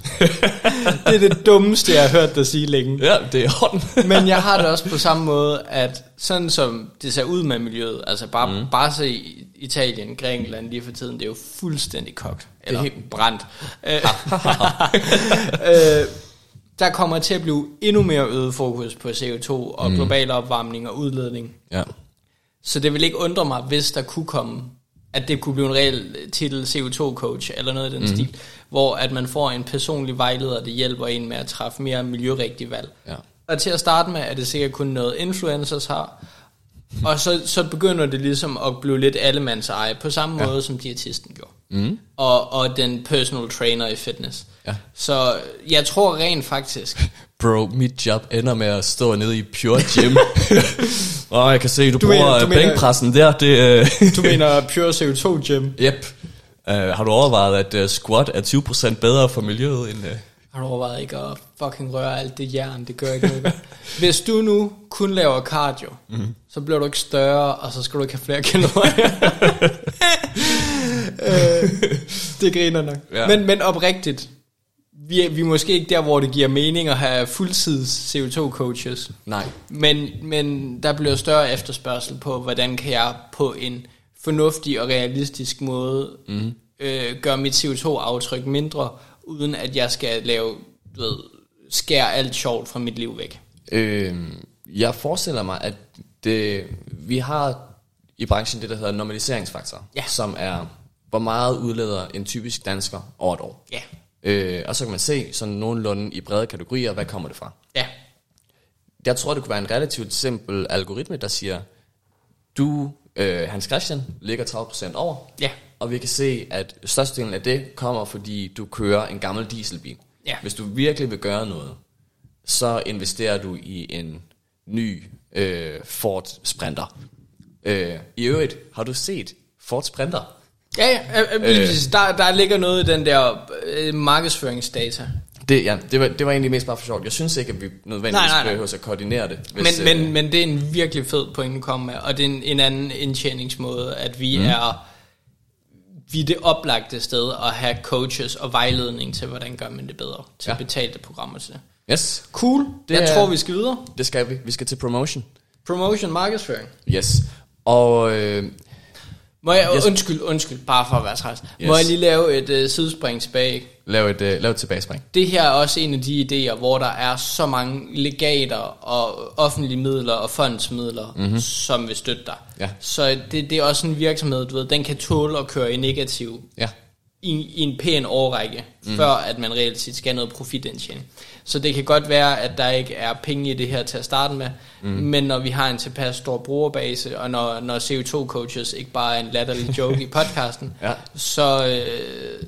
det er det dummeste, jeg har hørt dig sige længe. Ja, det er orden. Men jeg har det også på samme måde, at sådan som det ser ud med miljøet, altså bare, mm. bare se Italien, Grækenland lige for tiden, det er jo fuldstændig kogt. Eller helt- helt brændt. Øh, der kommer til at blive endnu mere øget fokus på CO2 og mm. global opvarmning og udledning. ja. Så det vil ikke undre mig, hvis der kunne komme, at det kunne blive en reel titel CO2-coach eller noget i den mm. stil, hvor at man får en personlig vejleder, der hjælper en med at træffe mere miljørigtige valg. Ja. Og til at starte med, er det sikkert kun noget influencers har, og så, så begynder det ligesom at blive lidt allemands eje, på samme ja. måde som diætisten gjorde. Mm. Og, og den personal trainer i fitness. Ja. Så jeg tror rent faktisk, Bro, mit job ender med at stå nede i Pure Gym. Åh, jeg kan se, du, Du bruger mener- du mener- bænkpressen der. Det, øh, du mener pure CO2 gym. Yep. Uh, har du overvejet, at uh, squat er 20% bedre for miljøet end... Uh... Har du overvejet ikke at fucking røre alt det jern, det gør ikke noget. Hvis du nu kun laver cardio, mm-hmm. så bliver du ikke større, og så skal du ikke have flere kalorier. øh, det griner nok. Ja. Men, men oprigtigt, vi er, vi er måske ikke der, hvor det giver mening at have fuldtids CO2-coaches. Nej. Men, men der bliver større efterspørgsel på, hvordan kan jeg på en fornuftig og realistisk måde mm. øh, gøre mit CO2-aftryk mindre, uden at jeg skal lave, du ved, skære alt sjovt fra mit liv væk. Øh, jeg forestiller mig, at det, vi har i branchen det, der hedder normaliseringsfaktor, Ja. som er, hvor meget udleder en typisk dansker over et år. Ja. Øh, og så kan man se sådan nogenlunde i brede kategorier, hvad kommer det fra. Ja. Jeg tror, det kunne være en relativt simpel algoritme, der siger, du, øh, Hans Christian, ligger 30% over, Ja. og vi kan se, at størstedelen af det kommer, fordi du kører en gammel dieselbil. Ja. Hvis du virkelig vil gøre noget, så investerer du i en ny øh, Ford Sprinter. Øh, I øvrigt, har du set Ford Sprinter? Ja, ja, øh. Der, der ligger noget i den der øh, markedsføringsdata. Det, ja, det, var, det var egentlig mest bare for sjovt. Jeg synes ikke, at vi nødvendigvis Nej, nej, nej. behøver at koordinere det. Men, Hvis, men, øh, men det er en virkelig fed point at komme med, og det er en, en anden indtjeningsmåde, at vi mm. er vi er det oplagte sted at have coaches og vejledning til, hvordan gør man det bedre til Ja. betalte programmer til. Yes, Cool. Det Det jeg er- tror, vi skal videre. det skal vi. Vi skal til promotion. Promotion, markedsføring. Yes. Og øh, Må jeg, Yes. undskyld, undskyld, bare for at være træls. Yes. Må jeg lige lave et uh, sidespring tilbage? lav, et, øh, lav et tilbagespring. Det her er også en af de idéer, hvor der er så mange legater og offentlige midler og fondsmidler, mm-hmm. som vil støtte dig. Ja. Så det, det er også en virksomhed, du ved, den kan tåle at køre i negativ Ja. I, i en pæn årrække, mm. før at man reelt set skal have noget profitindtjening. Så det kan godt være, at der ikke er penge i det her til at starte med, mm. men når vi har en tilpas stor brugerbase, og når, når CO2-coaches ikke bare er en latterlig joke i podcasten, Ja. så, øh,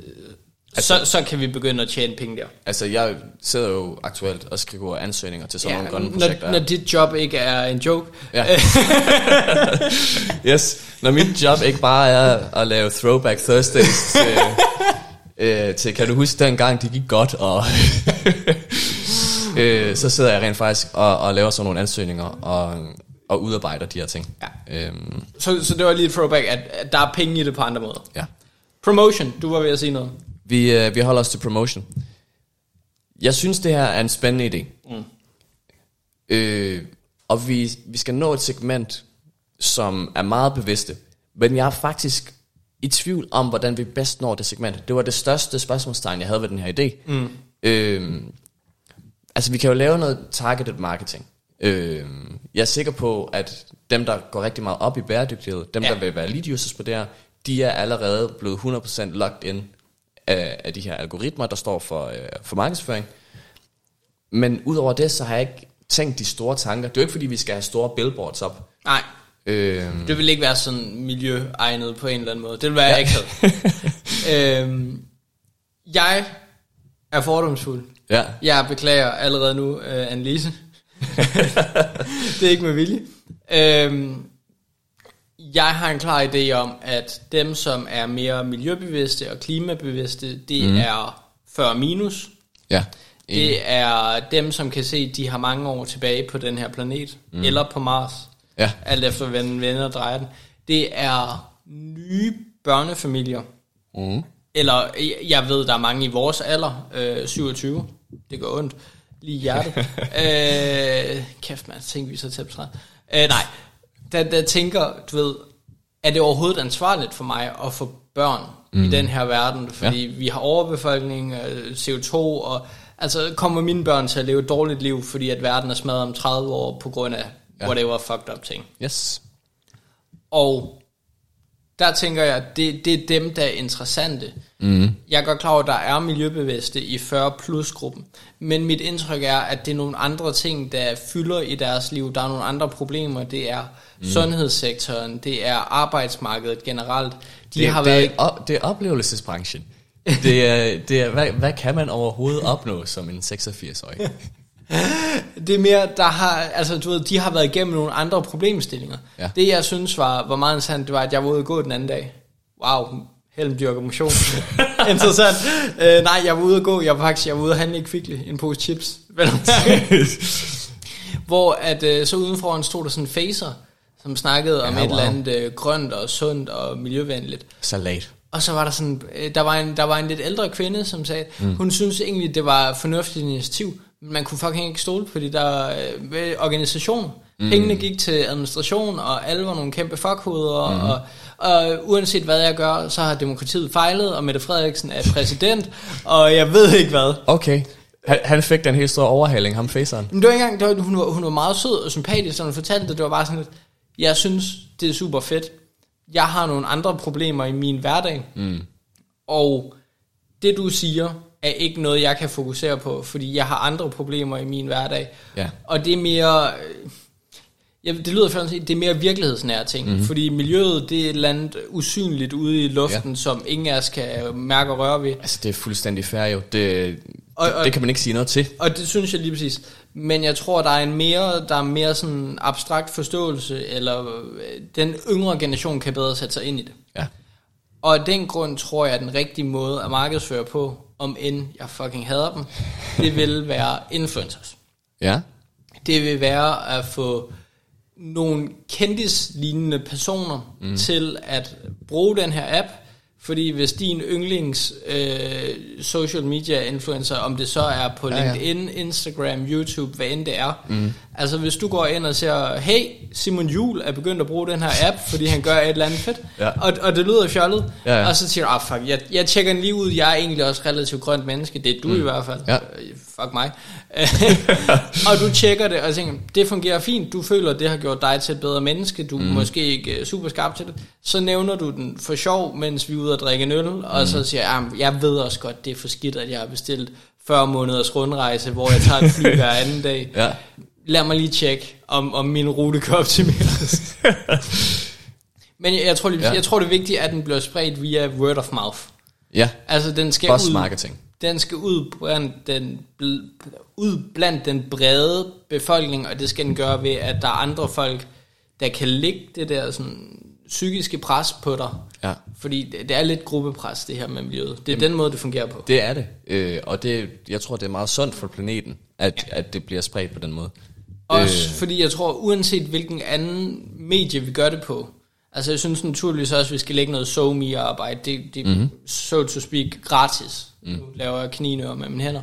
så, så kan vi begynde at tjene penge der. Altså, jeg sidder jo aktuelt og skriver ansøgninger til sådan nogle grønne projekter. når, når dit job ikke er en joke. Ja. yes. Når mit job ikke bare er at lave throwback Thursdays til, øh, til kan du huske dengang det gik godt, og øh, så sidder jeg rent faktisk og, og laver sådan nogle ansøgninger og, og udarbejder de her ting. Ja. Øhm, Så, så det var lige et throwback, at, at der er penge i det på andre måder. ja. Promotion, du var ved at sige noget. Vi, øh, vi holder os til promotion. Jeg synes, det her er en spændende idé. Mm. Øh, og vi, vi skal nå et segment, som er meget bevidste. Men jeg er faktisk i tvivl om, hvordan vi bedst når det segment. Det var det største spørgsmålstegn, jeg havde ved den her idé. Mm. Øh, altså, vi kan jo lave noget targeted marketing. Øh, jeg er sikker på, at dem, der går rigtig meget op i bæredygtighed, dem, ja. Der vil være lead users på det her, de er allerede blevet 100% locked in af, af de her algoritmer, der står for, øh, for markedsføring. Men udover det, så har jeg ikke tænkt de store tanker. Det er jo ikke, fordi vi skal have store billboards op. Nej, Øh, det vil ikke være sådan miljøegnet på en eller anden måde. Det vil være ja. akavet. øhm, jeg er fordomsfuld. ja, Jeg beklager allerede nu, uh, Annelise. det er ikke med vilje. Øhm, jeg har en klar idé om, at dem, som er mere miljøbevidste og klimabevidste, det mm. er 40 minus. ja. Det er dem, som kan se, at de har mange år tilbage på den her planet, mm. eller på Mars, Ja. alt efter hvordan venner drejer den. Det er nye børnefamilier, Mm. eller jeg- ved, der er mange i vores alder, øh, 27, det går ondt, lige i hjertet. øh, kæft man, tænker vi så tæt på øh, Nej, der, der tænker, du ved, er det overhovedet ansvarligt for mig at få børn mm. i den her verden? Fordi ja. vi har overbefolkning, øh, CO2, og altså kommer mine børn til at leve et dårligt liv, fordi at verden er smadret om 30 år på grund af Ja. whatever fucked up ting. Yes. Og der tænker jeg, det, det er dem, der er interessante. Mm. Jeg er godt klar over, at der er miljøbevidste i 40 plus gruppen. Men mit indtryk er, at det er nogle andre ting, der fylder i deres liv. Der er nogle andre problemer. Det er mm. sundhedssektoren, det er arbejdsmarkedet generelt. De det, har det, været... op, det er oplevelsesbranchen. det er, det er hvad, hvad kan man overhovedet opnå som en 86-årig? Det er mere, der har, altså du ved, de har været igennem nogle andre problemstillinger. Ja. Det jeg synes var, var meget interessant, det var, at jeg var ude og gå den anden dag. Wow, Helm dyrker motion. interessant. Uh, nej, jeg var ude at gå, jeg var faktisk, jeg var ude at handle i Kvickly, en pose chips. At. Hvor at, uh, så udenfor stod der sådan en facer, som snakkede om Ja, et eller wow. andet uh, grønt og sundt og miljøvenligt. Salat. Og så var der sådan, øh, der var en, der var en lidt ældre kvinde, som sagde, mm. hun synes egentlig, det var et fornuftigt initiativ, man kunne fucking ikke stole på de der øh, organisationer. Mm. Pengene gik til administration, og alle var nogle kæmpe fuckhoveder, mm. og, og uanset hvad jeg gør, så har demokratiet fejlet, og Mette Frederiksen er præsident, og jeg ved ikke hvad. Okay. Han, han fik den helt store overhaling, ham faceren. Men det var ikke engang, det var, hun, var, hun var meget sød og sympatisk, når hun fortalte det. Det var bare sådan lidt, jeg synes, det er super fedt. Jeg har nogle andre problemer i min hverdag. Mm. Og det du siger, er ikke noget, jeg kan fokusere på, fordi jeg har andre problemer i min hverdag. Ja. Og det er mere... øh, Ja, det lyder for det er mere virkelighedsnære ting, mm-hmm. fordi miljøet det er et eller andet usynligt ude i luften, ja. som ingen af os kan mærke og røre ved. Altså, det er fuldstændig fair jo. Det, Og- det, og- det kan man ikke sige noget til. Og det synes jeg lige præcis. Men jeg tror, der er en mere, der er mere sådan abstrakt forståelse, eller øh, den yngre generation kan bedre sætte sig ind i det. Ja. Og af den grund tror jeg, at den rigtige måde at markedsføre på, om end jeg fucking hader dem, det vil være influencers. Ja. Det vil være at få nogle kendis-lignende personer mm. til at bruge den her app, fordi hvis din yndlings øh, social media influencer, om det så er på Ja, ja. LinkedIn, Instagram, YouTube, hvad end det er, mm. altså hvis du går ind og siger, hey, Simon Jul er begyndt at bruge den her app, fordi han gør et eller andet fedt, Ja. og, og det lyder fjollet, Ja, ja. og så siger du, ah fuck, jeg, jeg tjekker den lige ud, jeg er egentlig også relativt grønt menneske, det er du mm. i hvert fald, Ja. Fuck mig, og du tjekker det og tænker, det fungerer fint, du føler, det har gjort dig til et bedre menneske, du er mm. måske ikke øh, super skarp til det, så nævner du den for sjov, mens vi er ude at drikke en øl, og Mm. så siger jeg, "Jamen, jeg ved også godt, det er for skidt, at jeg har bestilt 40 måneders rundrejse, hvor jeg tager et fly hver anden dag. Ja. Lad mig lige tjekke, om, om min rute kan optimeres. Men jeg, jeg, tror, lige, Ja. jeg tror, det er vigtigt, at den bliver spredt via word of mouth. Ja. Altså, den skal Buzz ud, marketing. den skal ud blandt den, ud blandt den brede befolkning, og det skal den gøre ved, at der er andre folk, der kan lægge det der sådan, psykiske pres på dig. Ja. Fordi det, det er lidt gruppepres, det her med miljøet. Det er den måde, det fungerer på. Det er det. Øh, og det, jeg tror, det er meget sundt for planeten, at, at det bliver spredt på den måde. Også øh. fordi jeg tror, uanset hvilken anden medie vi gør det på, altså jeg synes naturligvis også, at vi skal lægge noget so me arbejde, det, det Mhm. mm-hmm. so to speak gratis. Mm. Nu laver jeg knienører med mine hænder.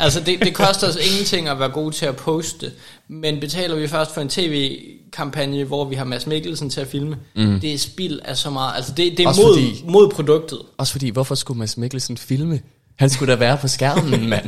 Altså det, det koster os ingenting at være gode til at poste, men betaler vi først for en tv-kampagne, hvor vi har Mads Mikkelsen til at filme, mm. det er spild af så meget, altså det, det er Også mod, fordi- mod produktet. Også fordi, hvorfor skulle Mads Mikkelsen filme? Han skulle da være på skærmen, mand.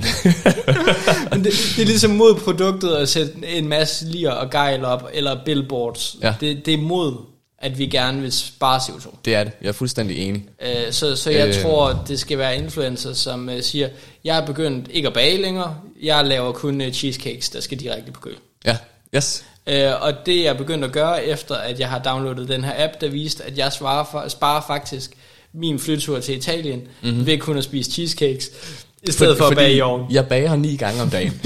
Men det, det er ligesom mod produktet at sætte en masse lir og gejl op, eller billboards. Ja. Det, det er mod, at vi gerne vil spare CO2. det er det. Jeg er fuldstændig enig. Øh, så, så jeg Øh. tror, det skal være influencer, som øh, siger, jeg er begyndt ikke at bage længere, jeg laver kun øh, cheesecakes, der skal direkte på køl. Ja. Yes. Øh, og det er jeg begyndt at gøre, efter at jeg har downloadet den her app, der viste, at jeg svarer for, sparer faktisk min flytur til Italien, mm-hmm. ved kun at spise cheesecakes, i stedet for, for at bage i ovnen. Jeg bager ni gange om dagen.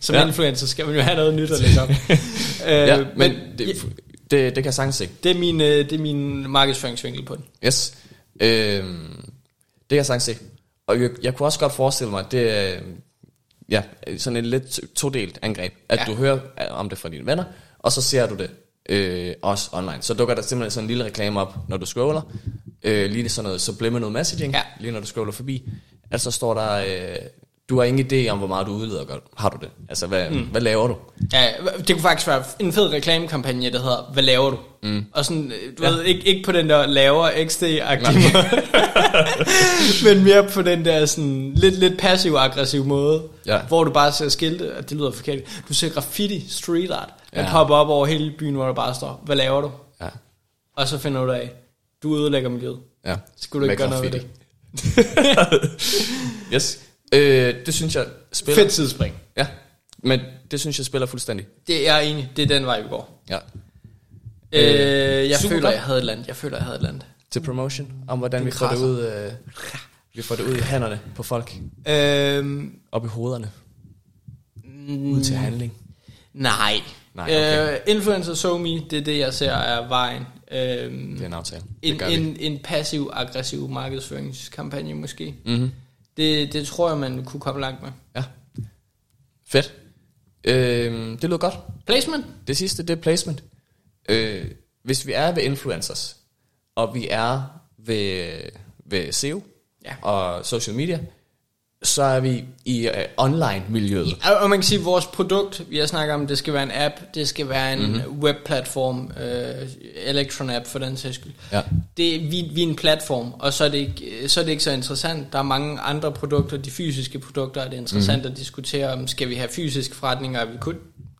Som Ja. influencer skal man jo have noget nyt at lægge op. øh, ja, men men det, det, det kan jeg sagtens se. det, er min, øh, det er min markedsføringsvinkel på den. Yes. Øhm, det kan jeg sagtens se. Og jeg, jeg kunne også godt forestille mig, at det er ja, sådan et lidt todelt angreb. At ja. Ja. du hører om det fra dine venner, og så ser du det øh, også online. Så dukker der simpelthen sådan en lille reklame op, når du scroller. Øh, lige sådan noget subliminal messaging, Ja. lige når du scroller forbi. Altså står der, øh, du har ingen idé om, hvor meget du udleder godt. Har du det? Altså, hvad, mm. hvad laver du? Ja, det kunne faktisk være en fed reklamekampagne, der hedder, hvad laver du? Mm. Og sådan, øh, du Ja. ved, ikke, ikke på den der lavere XD-agtige måde, men mere på den der sådan lidt, lidt passiv-aggressiv måde, Ja. hvor du bare ser skilte, og det lyder forkert, du ser graffiti, street art, der Ja. popper op over hele byen, hvor der bare står, hvad laver du? Ja. Og så finder du af, du ødelægger miljøet. ja. Skulle du ikke Med gøre noget ved det? Yes. Øh, det synes jeg spiller... Fedt tidsspring. Ja, men det synes jeg spiller fuldstændig. Det er jeg enig, det er den vej, vi går. Ja. Øh, jeg super føler, godt. jeg havde et land. Jeg føler, jeg havde et land. Til promotion, om hvordan Du vi får det ud... Øh, vi får det ud i hænderne på folk. Øhm, Op i hovederne. Ud til handling. Nej. Nej, okay. Øh, influencer so me, det er det, jeg ser er vejen. Øhm, Det er en aftale. Det en, gør vi. en, en passiv-aggressiv markedsføringskampagne måske. Mm-hmm. Det, det tror jeg, man kunne komme langt med. Ja. Fedt. Øh, det lyder godt. Placement? Det sidste, det er placement. Øh, hvis vi er ved influencers, og vi er ved, ved SEO Ja. og social media, så er vi i uh, online-miljøet. Og- Og man kan sige, at vores produkt, vi har snakket om, det skal være en app, det skal være en mm-hmm. webplatform, øh, Electron app for den sags skyld. Ja. Det, vi, vi er en platform, og så er, det ikke, så er det ikke så interessant. Der er mange andre produkter, de fysiske produkter, er det interessant mm-hmm. at diskutere om, skal vi have fysiske forretninger, vi kun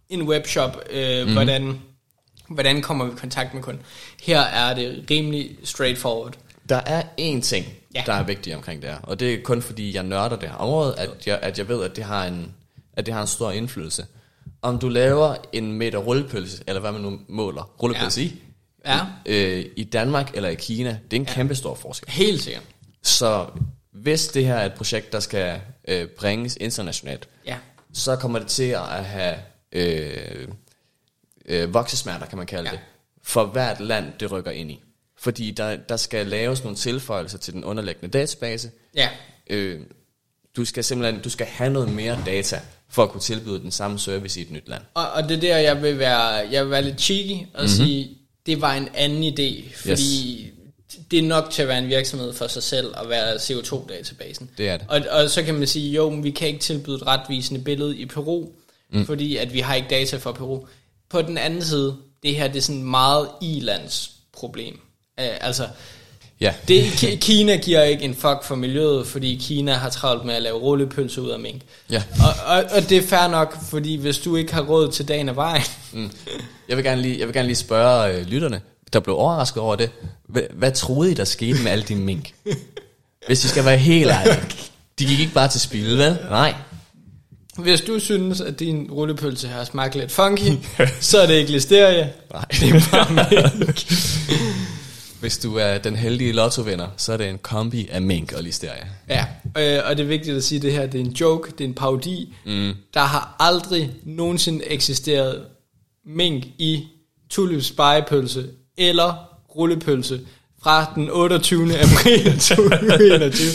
en webshop, øh, mm-hmm. hvordan, hvordan kommer vi i kontakt med kunden. Her er det rimelig straightforward. Der er én ting, Ja. der er vigtig omkring det her, og det er kun fordi, jeg nørder det her område, at jeg, at jeg ved, at det, har en, at det har en stor indflydelse. Om du laver en meter rullepølse, eller hvad man nu måler rullepølse Ja. i, Ja, øh, i Danmark eller i Kina, det er en ja. kæmpe stor forskel. helt sikkert. Så hvis det her er et projekt, der skal øh, bringes internationalt, Ja. så kommer det til at have øh, øh, voksesmerter, kan man kalde ja. det, for hvert land, det rykker ind i. Fordi der, der skal laves nogle tilføjelser til den underliggende database. Ja, Øh, du skal simpelthen du skal have noget mere data, for at kunne tilbyde den samme service i et nyt land. Og, og det er der, jeg vil være, jeg vil være lidt cheeky og mm-hmm. sige, det var en anden idé, fordi yes. det er nok til at være en virksomhed for sig selv at være CO2-databasen. Det er det. Og, og så kan man sige, jo, men vi kan ikke tilbyde et retvisende billede i Peru, mm. fordi at vi har ikke data fra Peru. På den anden side, det her det er sådan meget i-lands problem. Uh, altså, Ja, det, Ki- Kina giver ikke en fuck for miljøet, fordi Kina har travlt med at lave rullepølse ud af mink. Ja. Og, og, og det er fair nok, fordi hvis du ikke har råd til dagen af vejen, Mm. Jeg vil gerne lige, jeg vil gerne lige spørge øh, lytterne, der blev overrasket over det. Hvad, hvad troede I, der skete med alle de mink? Hvis vi skal være helt ærlige. De gik ikke bare til spil, vel? Nej. hvis du synes, at din rullepølse har smagt lidt funky, så er det ikke listerie. Nej. Det er bare mink. Hvis du er den heldige lottovinder, så er det en kombi af mink og listeria. Ja, øh, og det er vigtigt at sige, at det her det er en joke, det er en parodi. Mm. Der har aldrig nogensinde eksisteret mink i tulips spejepølse eller rullepølse fra den 28. april 2021.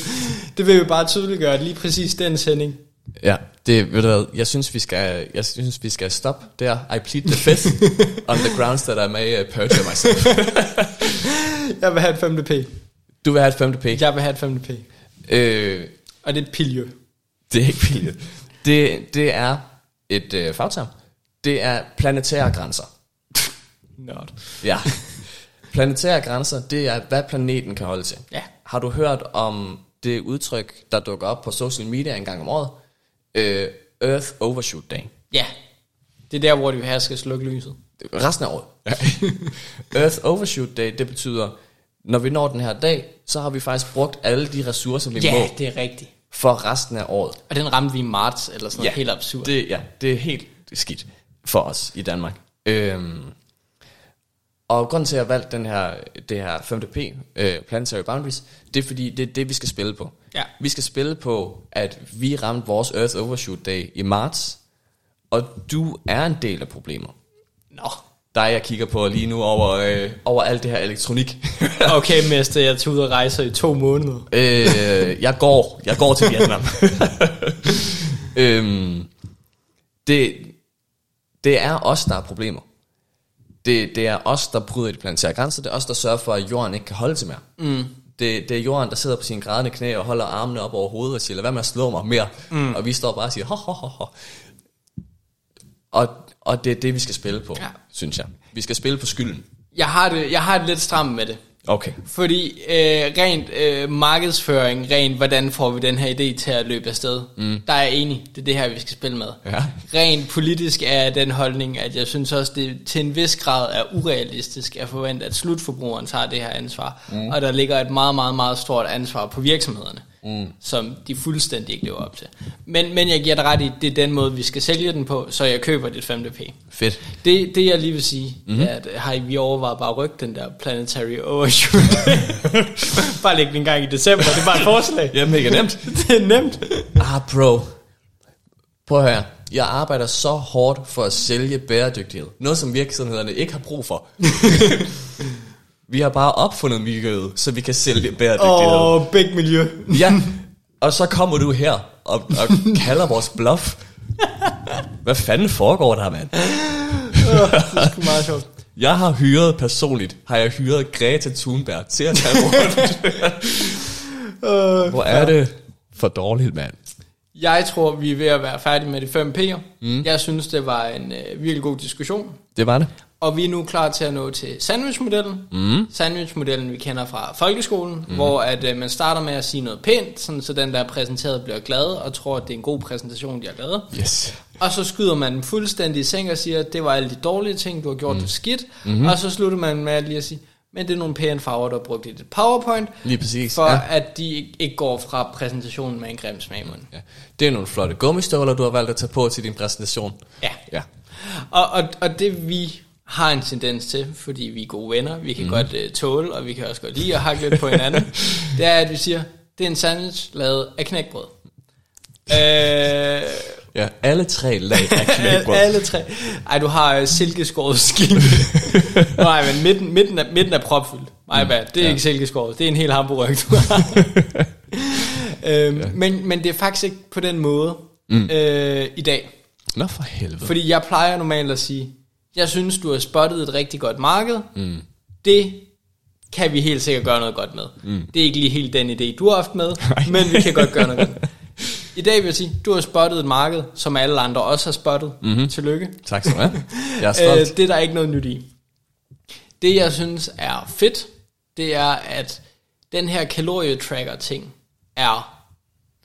Det vil vi bare tydeliggøre, lige præcis den sending. Ja, det ved du hvad, jeg synes vi skal, jeg synes vi skal stoppe der. I plead the fifth on the grounds that I may perjure myself. Jeg vil have et 5. P. Du vil have et femte pik. Jeg vil have et 5. P. Øh, Og det er et pilje. det er ikke pinligt. Det, det er et øh, fagterm. Det er planetære grænser. Not. Ja. Planetære grænser, det er, hvad planeten kan holde til. Ja. Har du hørt om det udtryk, der dukker op på social media en gang om året? Øh, Earth Overshoot Day. Ja. Det er der, hvor de her skal slukke lyset. Resten af året. Earth Overshoot Day, det betyder, når vi når den her dag, så har vi faktisk brugt alle de ressourcer, vi Ja, må det er rigtigt. for resten af året. Og den ramte vi i marts, eller sådan noget helt absurd. Det, ja, det er helt skidt for os i Danmark. Øhm, og grunden til, at jeg har valgt den her, det her 5P, øh, Planetary Boundaries, det er fordi, det er det, vi skal spille på. Ja. Vi skal spille på, at vi ramte vores Earth Overshoot Day i marts, og du er en del af problemet. Nå. Der jeg kigger på lige nu over, øh, over alt det her elektronik. Okay, mester, jeg tager ud og rejser i to måneder. øh, jeg går, jeg går til Vietnam. øhm, det, det er os, der er problemer. Det, det er os, der bryder de planetære grænser. Det er os, der sørger for, at jorden ikke kan holde til mere. Mm. Det, det er jorden, der sidder på sine grædende knæ og holder armene op over hovedet og siger, lad være med at slå mig mere. Mm. Og vi står bare og siger, ho, ho, ho, ho. Og, og det er det, vi skal spille på, Ja. synes jeg. Vi skal spille på skylden. Jeg har det, jeg har det lidt stramt med det. Okay. Fordi øh, rent øh, markedsføring, rent hvordan får vi den her idé til at løbe afsted, mm. der er jeg enig, det er det her, vi skal spille med. Ja. Rent politisk er den holdning, at jeg synes også, det til en vis grad er urealistisk at forvente, at slutforbrugeren tager det her ansvar. Mm. Og der ligger et meget, meget, meget stort ansvar på virksomhederne, mm. som de fuldstændig ikke lever op til. Men, men jeg giver dig ret i, det er den måde, vi skal sælge den på, så jeg køber dit 5P. Fedt. Det, det jeg lige vil sige, mm-hmm. er, at har I vi overvejet bare at rykke den der planetary overshoot? bare lægge den en gang i december, det er bare et forslag. Ja, mega nemt. det er nemt. Ah, bro. Prøv at høre. Jeg arbejder så hårdt for at sælge bæredygtighed. Noget, som virksomhederne ikke har brug for. vi har bare opfundet miljøet, så vi kan sælge bæredygtighed. Åh, oh, big miljø. Ja, og så kommer du her og, og kalder vores bluff. Hvad fanden foregår der, mand? det er sgu meget sjovt. Jeg har hyret personligt, har jeg hyret Greta Thunberg til at tage rundt. Uh, Hvor er det for dårligt, mand? Jeg tror, vi er ved at være færdige med de fem P'er. Mm. Jeg synes, det var en øh, virkelig god diskussion. Det var det. Og vi er nu klar til at nå til sandwichmodellen. Mm. Sandwichmodellen, vi kender fra folkeskolen, mm. hvor at, øh, man starter med at sige noget pænt, sådan, så den, der er præsenteret, bliver glad og tror, at det er en god præsentation, de har lavet. Yes. Og så skyder man dem fuldstændig i seng og siger, at det var alle de dårlige ting, du har gjort mm. det skidt. Mm-hmm. Og så slutter man med lige at sige, men det er nogle pæne farver, der er brugt i det PowerPoint, Lige præcis. for ja. at de ikke- ikke går fra præsentationen med en grim smag i munden. ja. Det er nogle flotte gummistøvler, du har valgt at tage på til din præsentation. Ja. Ja. Og, og, og det vi har en tendens til, fordi vi er gode venner, vi kan mm. godt uh, tåle, og vi kan også godt lide at hakke lidt på hinanden, det er, at vi siger, det er en sandwich lavet af knækbrød. øh, Ja, alle tre lag af knækbrød. alle tre. Ej, du har uh, silkeskåret skin. Nej, men midten, midten, er, midten er propfyldt. My bad. Det er ja. ikke silkeskåret. Det er en hel hamburger, du har. øhm, ja. men, men det er faktisk ikke på den måde mm. øh, i dag. Nå for helvede. Fordi jeg plejer normalt at sige, jeg synes, du har spottet et rigtig godt marked. Mm. Det kan vi helt sikkert gøre noget godt med. Mm. Det er ikke lige helt den idé, du har haft med, men vi kan godt gøre noget godt. I dag vil jeg sige, du har spottet et marked, som alle andre også har spottet. Mm-hmm. Tillykke. Tak skal du have. Jeg er stolt. Øh, det er der ikke noget nyt i. Det jeg synes er fedt, det er, at den her kalorietracker ting er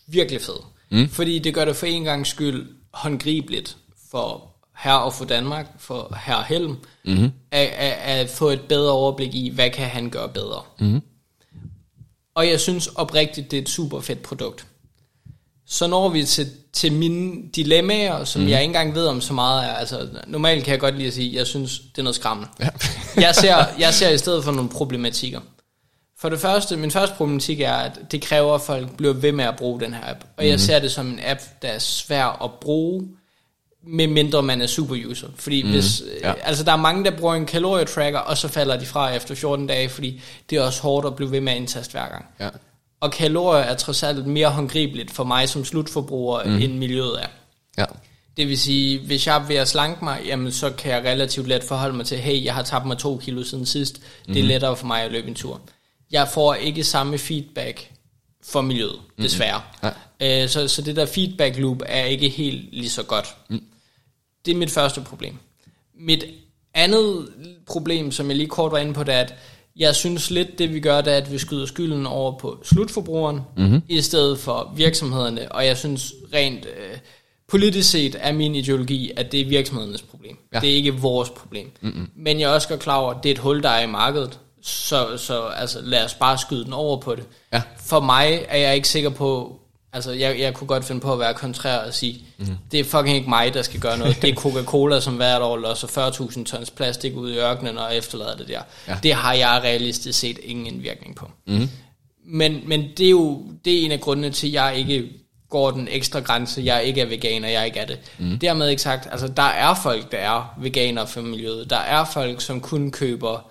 virkelig fed. Mm. Fordi det gør det for en gang skyld håndgribeligt for her og for Danmark, for herr Helm, mm-hmm. at, at, at få et bedre overblik i, hvad kan han gøre bedre. Mm. Og jeg synes oprigtigt, det er et super fedt produkt. Så når vi til, til mine dilemmaer, som mm. jeg ikke engang ved om så meget er, altså normalt kan jeg godt lide at sige, jeg synes, det er noget skræmmende. Ja. jeg, ser, jeg ser i stedet for nogle problematikker. For det første, min første problematik er, at det kræver, at folk bliver ved med at bruge den her app. Og jeg ser det som en app, der er svær at bruge, med mindre man er superuser. Fordi mm, hvis, ja. altså der er mange, der bruger en kalorietracker, og så falder de fra efter 14 dage, fordi det er også hårdt at blive ved med at indtaste hver gang. Ja. Og kalorier er trods alt mere håndgribeligt for mig som slutforbruger, mm. end miljøet er. Ja. Det vil sige, hvis jeg er ved at slanke mig, jamen så kan jeg relativt let forholde mig til, hey, jeg har tabt mig to kilo siden sidst. Det er Mhm. lettere for mig at løbe en tur. Jeg får ikke samme feedback for miljøet, desværre. Mhm. Nej. Øh, så, så det der feedback loop er ikke helt lige så godt. Mm. Det er mit første problem. Mit andet problem, som jeg lige kort var inde på, det er, at jeg synes lidt, det vi gør, det er, at vi skyder skylden over på slutforbrugeren, mm-hmm. i stedet for virksomhederne. Og jeg synes rent øh, politisk set er min ideologi, at det er virksomhedernes problem. Ja. Ja. Det er ikke vores problem. Mm-hmm. Men jeg er også godt klar over, at det er et hul, der er i markedet. Så, så altså, lad os bare skyde den over på det. Ja. For mig er jeg ikke sikker på, altså jeg, jeg kunne godt finde på at være kontrær og sige, mm. det er fucking ikke mig, der skal gøre noget. Det er Coca-Cola, som hvert år losser 40.000 tons plastik ud i ørkenen og efterlader det der. Ja. Det har jeg realistisk set ingen indvirkning på. Mm. Men, men det er jo det er en af grundene til, at jeg ikke går den ekstra grænse, jeg ikke er veganer, jeg ikke er det. Mm. Dermed ikke sagt, altså der er folk, der er veganer for miljøet. Der er folk, som kun køber,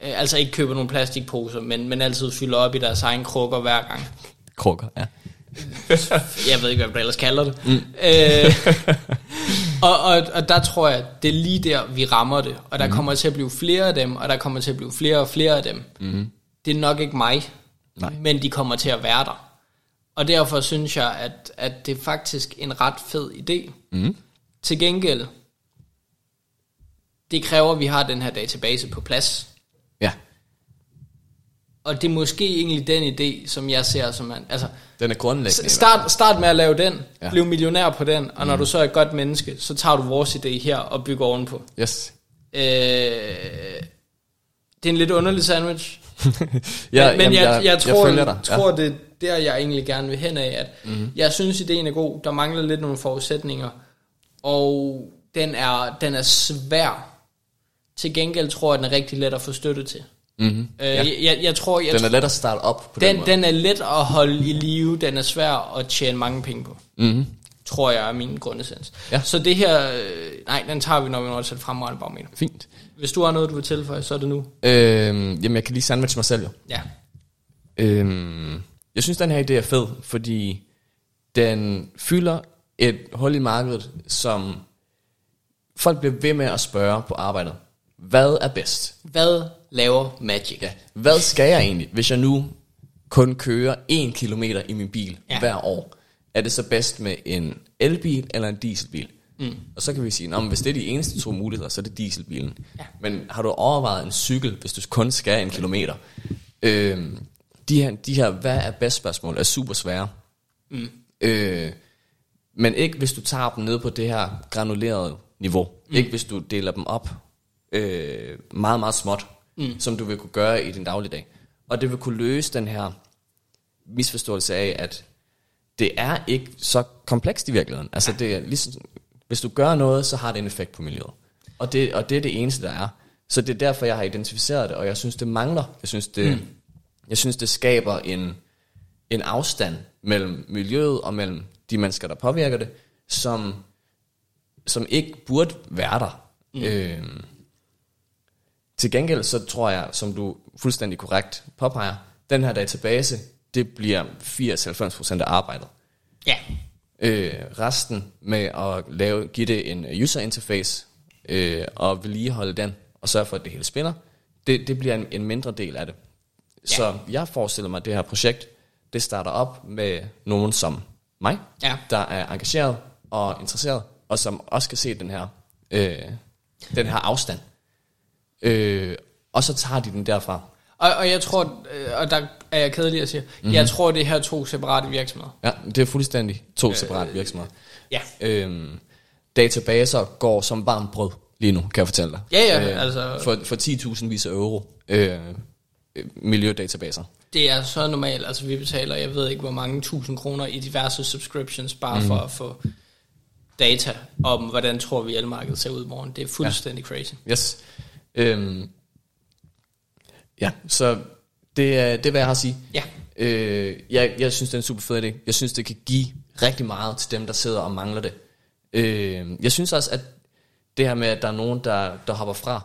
altså ikke køber nogle plastikposer, men, men altid fylder op i deres egen krukker hver gang. Krukker, ja. Jeg ved ikke, hvad man ellers kalder det. Mm. Øh, og, og, og der tror jeg, det er lige der, vi rammer det. Og der mm. kommer til at blive flere af dem, og der kommer til at blive flere og flere af dem. Mm. Det er nok ikke mig, Nej. men de kommer til at være der. Og derfor synes jeg, at, at det er faktisk en ret fed idé. Mm. Til gengæld, det kræver, at vi har den her database på plads. Ja. Og det er måske egentlig den idé, som jeg ser som man, altså, Den er grundlæggende. Start, start med at lave den, Ja. ja. bliv millionær på den, og når du så er et godt menneske, så tager du vores idé her og bygger ovenpå. Yes. Øh, det er en lidt underlig sandwich, Ja, men, men jamen, jeg, jeg, tror, følger dig. jeg tror det er der, jeg egentlig gerne vil hen af, at mm. jeg synes, ideen er god, der mangler lidt nogle forudsætninger, og den er, den er svær. Til gengæld tror jeg, den er rigtig let at få støtte til. Mm-hmm. Øh, jeg, jeg, jeg tror, jeg Den er let at starte op på den, den, måde. den er let at holde i live, den er svær at tjene mange penge på. Mm-hmm. Tror jeg er min grundessens. Ja. Så det her, øh, nej, den tager vi, når vi når til et fremragende barometer. Fint. Hvis du har noget, du vil tilføje, så er det nu. Øhm, jamen, jeg kan lige sandwich mig selv jo. Ja. Øhm, jeg synes, den her idé er fed, fordi den fylder et hul i markedet, som folk bliver ved med at spørge på arbejdet. Hvad er bedst? Hvad laver Magic? Ja. Hvad skal jeg egentlig, hvis jeg nu kun kører 1 kilometer i min bil Ja. hver år? er det så bedst med en elbil eller en dieselbil? Mm. Og så kan vi sige, at hvis det er de eneste to muligheder, så er det dieselbilen. Ja. Men har du overvejet en cykel, hvis du kun skal en kilometer? Øh, de, her, de her, hvad er bedst spørgsmål, er super svære. Mm. Øh, men ikke hvis du tager dem ned på det her granulerede niveau. Mm. Ikke hvis du deler dem op øh, meget, meget småt, mm. som du vil kunne gøre i din dagligdag. Og det vil kunne løse den her misforståelse af, at det er ikke så komplekst i virkeligheden. Altså det er ligesom, hvis du gør noget, så har det en effekt på miljøet. Og det, og det er det eneste, der er. Så det er derfor, jeg har identificeret det, og jeg synes, det mangler. Jeg synes, det, mm. jeg synes, det skaber en, en afstand mellem miljøet og mellem de mennesker, der påvirker det, som, som ikke burde være der. Mm. Øh, til gengæld så tror jeg, som du fuldstændig korrekt påpeger, den her database, det bliver 80-90% af arbejdet. Ja. Øh, resten med at lave, give det en user interface øh, og vedligeholde den og sørge for, at det hele spiller, det, det bliver en, en mindre del af det. Ja. Så jeg forestiller mig, at det her projekt, det starter op med nogen som mig, ja. der er engageret og interesseret, og som også kan se den her, øh, den her afstand. Øh, og så tager de den derfra. Og, og jeg tror, øh, og der er jeg kedelig at sige, mm-hmm. jeg tror, det her to separate virksomheder. Ja, det er fuldstændig to øh, separate virksomheder. Ja. Øhm, databaser går som varmt brød lige nu, kan jeg fortælle dig. Ja, ja, øh, altså... For, for 10.000 vis af euro. Øh, miljødatabaser. Det er så normalt, altså vi betaler, jeg ved ikke hvor mange tusind kroner i diverse subscriptions, bare mm. for at få data om, hvordan tror vi elmarkedet ser ud i morgen. Det er fuldstændig ja. crazy. Yes. Øhm, ja, så det er, det er, hvad jeg har at sige. Ja. Øh, jeg, jeg synes, det er en super fed idé. Jeg synes, det kan give rigtig meget til dem, der sidder og mangler det. Øh, jeg synes også, at det her med, at der er nogen, der, der hopper fra,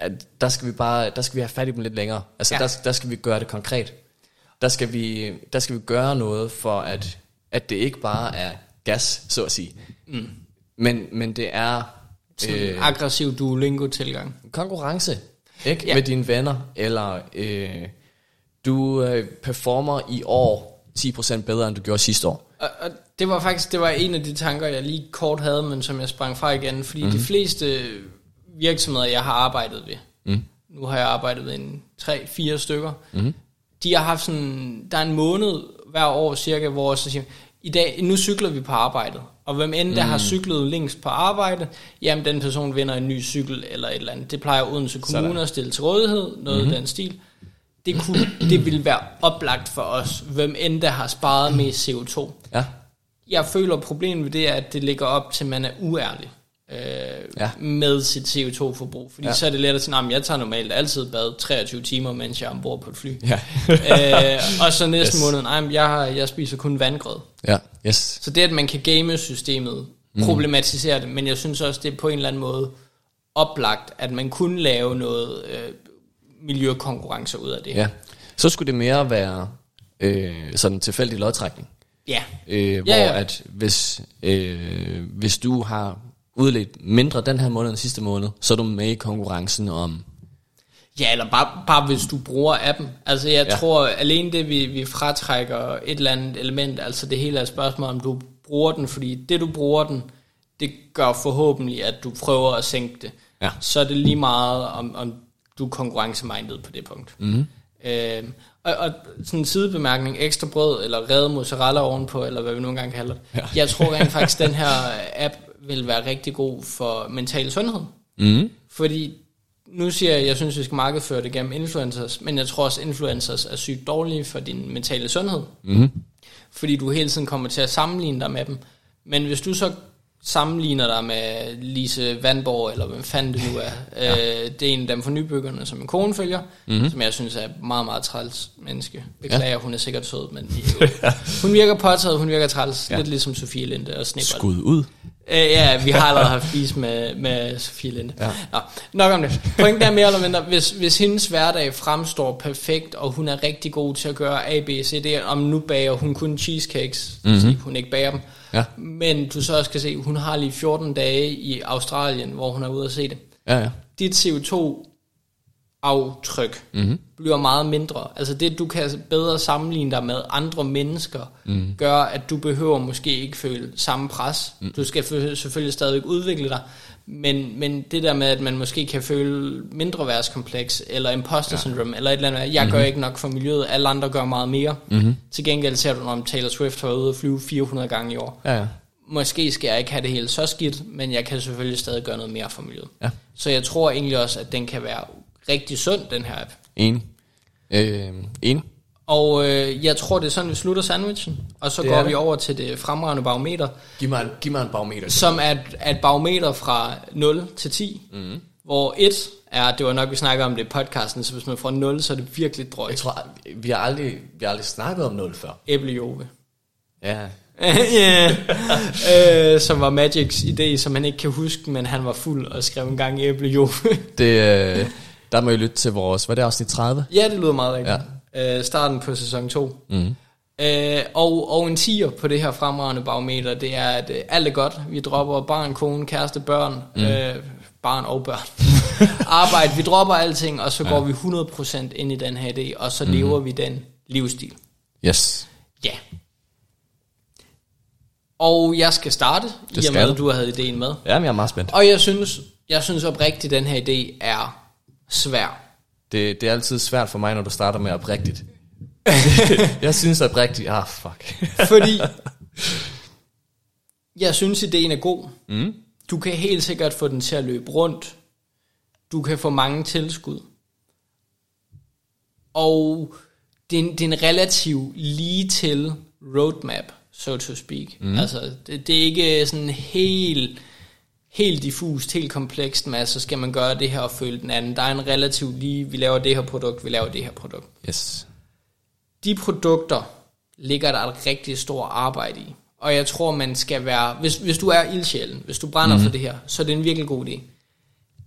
at der skal vi bare, der skal vi have fat i dem lidt længere. Altså, ja. der, der skal vi gøre det konkret. Der skal vi, der skal vi gøre noget for, at, at det ikke bare er gas, så at sige. Mm. Men, men det er... Øh, aggressiv Duolingo-tilgang. Konkurrence, ikke? Ja. Med dine venner, eller øh, du øh, performer i år 10% bedre, end du gjorde sidste år. Og, og det var faktisk det var en af de tanker, jeg lige kort havde, men som jeg sprang fra igen, fordi mm-hmm. de fleste virksomheder, jeg har arbejdet ved, mm. nu har jeg arbejdet ved en 3-4 stykker, mm. de har haft sådan, der er en måned hver år cirka, hvor så siger, i dag, nu cykler vi på arbejdet, og hvem end der mm. har cyklet længst på arbejde, jamen den person vinder en ny cykel eller et eller andet. Det plejer Odense Kommune Sådan. at stille til rådighed, noget mm-hmm. den stil. Det, kunne, det ville være oplagt for os, hvem end der har sparet mest CO2. Ja. Jeg føler problemet ved det er, at det ligger op til, at man er uærlig øh, ja. med sit CO2-forbrug. Fordi ja. så er det let at sige, at jeg tager normalt altid bad 23 timer, mens jeg er ombord på et fly. Ja. øh, og så næste yes. måned, nej, jeg, har, jeg spiser kun vandgrød. Ja. Yes. Så det, at man kan game systemet, mm. problematisere det, men jeg synes også, det er på en eller anden måde oplagt, at man kunne lave noget øh, miljøkonkurrence ud af det. Ja. Så skulle det mere være øh, sådan tilfældig lodtrækning. Ja. Øh, hvor ja, ja. at hvis, øh, hvis du har udledt mindre den her måned end sidste måned, så er du med i konkurrencen om... Ja, eller bare, bare hvis du bruger appen. Altså jeg ja. tror, alene det, vi, vi fratrækker et eller andet element, altså det hele er et spørgsmål, om du bruger den, fordi det du bruger den, det gør forhåbentlig, at du prøver at sænke det. Ja. Så er det lige meget, om, om du er konkurrencemindet på det punkt. Mm-hmm. Øh, og, og sådan en sidebemærkning, ekstra brød, eller reddet mozzarella ovenpå, eller hvad vi nu engang kalder det. Ja. Jeg tror rent faktisk, den her app vil være rigtig god for mental sundhed. Mm. Fordi nu siger jeg, at jeg synes, vi skal markedsføre det gennem influencers, men jeg tror også, at influencers er sygt dårlige for din mentale sundhed. Mm. Fordi du hele tiden kommer til at sammenligne dig med dem. Men hvis du så sammenligner dig med Lise Vandborg, eller hvem fanden det nu er. ja. øh, det er en af dem for nybyggerne, som en kone følger, mm-hmm. som jeg synes er meget, meget træls menneske. Beklager, ja. hun er sikkert sød, men jo, hun virker påtaget, hun virker træls, ja. lidt ligesom Sofie Linde og Snibbold. Skud ud. Øh, ja, vi har allerede haft vis med, med Sofie Linde. Ja. Nå, nok om det. Pointen er mere eller mindre, hvis, hvis hendes hverdag fremstår perfekt, og hun er rigtig god til at gøre A, B, C, D, om nu bager hun kun cheesecakes, mm-hmm. hun ikke bager dem, Ja. Men du så også kan se, hun har lige 14 dage i Australien, hvor hun er ude at se det. Ja, ja. Dit CO2 aftryk mm-hmm. bliver meget mindre. Altså det, du kan bedre sammenligne dig med andre mennesker, mm. gør, at du behøver måske ikke føle samme pres. Mm. Du skal selvfølgelig stadigvæk udvikle dig, men, men det der med, at man måske kan føle mindre værtskompleks, eller imposter ja. syndrome, eller et eller andet, jeg mm-hmm. gør ikke nok for miljøet, alle andre gør meget mere. Mm-hmm. Til gengæld ser du, når Taylor Swift har ude og flyve 400 gange i år. Ja, ja. Måske skal jeg ikke have det hele så skidt, men jeg kan selvfølgelig stadig gøre noget mere for miljøet. Ja. Så jeg tror egentlig også, at den kan være rigtig sund, den her app. Enig. Øh, enig. Og øh, jeg tror, det er sådan, vi slutter sandwichen, og så Det går vi det. over til det fremragende barometer, Giv mig en, giv mig en barometer. som er, et- er et barometer fra 0 til 10, mm. hvor 1 er, det var nok, vi snakker om det i podcasten, så hvis man får 0, så er det virkelig Jeg drøjt. tror, vi har aldrig, vi har aldrig snakket om 0 før. Æblejove. Ja. yeah. øh, som var Magics idé, som han ikke kan huske, men han var fuld og skrev en gang æblejove. Det, øh, der må I lytte til vores, hvad er det, afsnit 30? ja, det lyder meget rigtigt. Ja. Øh, starten på sæson 2. Mm. Øh, og, og en tier på det her fremragende barometer, det er, at øh, alt er godt. Vi dropper barn, kone, kæreste, børn, mm. øh, barn og børn. Arbejde, vi dropper alting, og så går vi 100% ind i den her idé, og så mm. lever vi den livsstil. Yes. Ja. Og jeg skal starte, i og med, at du havde ideen med. Jamen, jeg er meget spændt. Og jeg synes, jeg synes oprigtigt, at den her idé er svær. Det, det er altid svært for mig, når du starter med oprigtigt. jeg synes oprigtigt, ah fuck. Fordi jeg synes, ideen er god. Mm. Du kan helt sikkert få den til at løbe rundt. Du kan få mange tilskud. Og det er en, det er en relativt lige til roadmap, so to speak. Mm. Altså, det, det er ikke sådan helt, helt diffust, helt komplekst med, så skal man gøre det her og følge den anden. Der er en relativt lige, vi laver det her produkt, vi laver det her produkt Yes. de produkter ligger der et rigtig stort arbejde i. Og jeg tror, man skal være... Hvis, hvis du er ildsjælen, hvis du brænder mm. for det her, så er det en virkelig god idé.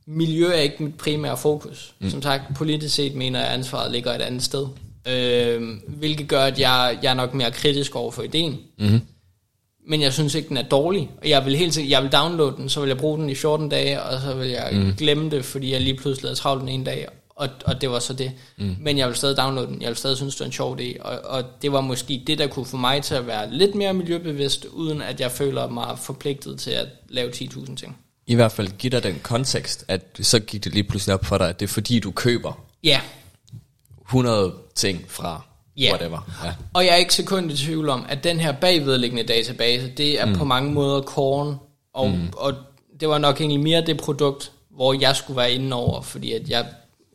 Miljø er ikke mit primære fokus. Mm. Som sagt, politisk set mener jeg, at ansvaret ligger et andet sted. Øh, hvilket gør, at jeg, jeg er nok mere kritisk over for ideen. Mm. Men jeg synes ikke, den er dårlig. Og jeg vil helt sikkert, jeg vil downloade den, så vil jeg bruge den i 14 dage, og så vil jeg mm. glemme det, fordi jeg lige pludselig havde travlt den ene dag, og, og det var så det. Mm. Men jeg vil stadig downloade den, jeg vil stadig synes, det var en sjov idé, og, og det var måske det, der kunne få mig til at være lidt mere miljøbevidst, uden at jeg føler mig forpligtet til at lave 10.000 ting. I hvert fald giver dig den kontekst, at så gik det lige pludselig op for dig, at det er fordi, du køber Ja, 100 ting fra Ja. whatever. Ja. Og jeg er ikke sekund i tvivl om, at den her bagvedliggende database, det er mm. på mange måder korn, og, mm. og det var nok egentlig mere det produkt, hvor jeg skulle være inde over, fordi at jeg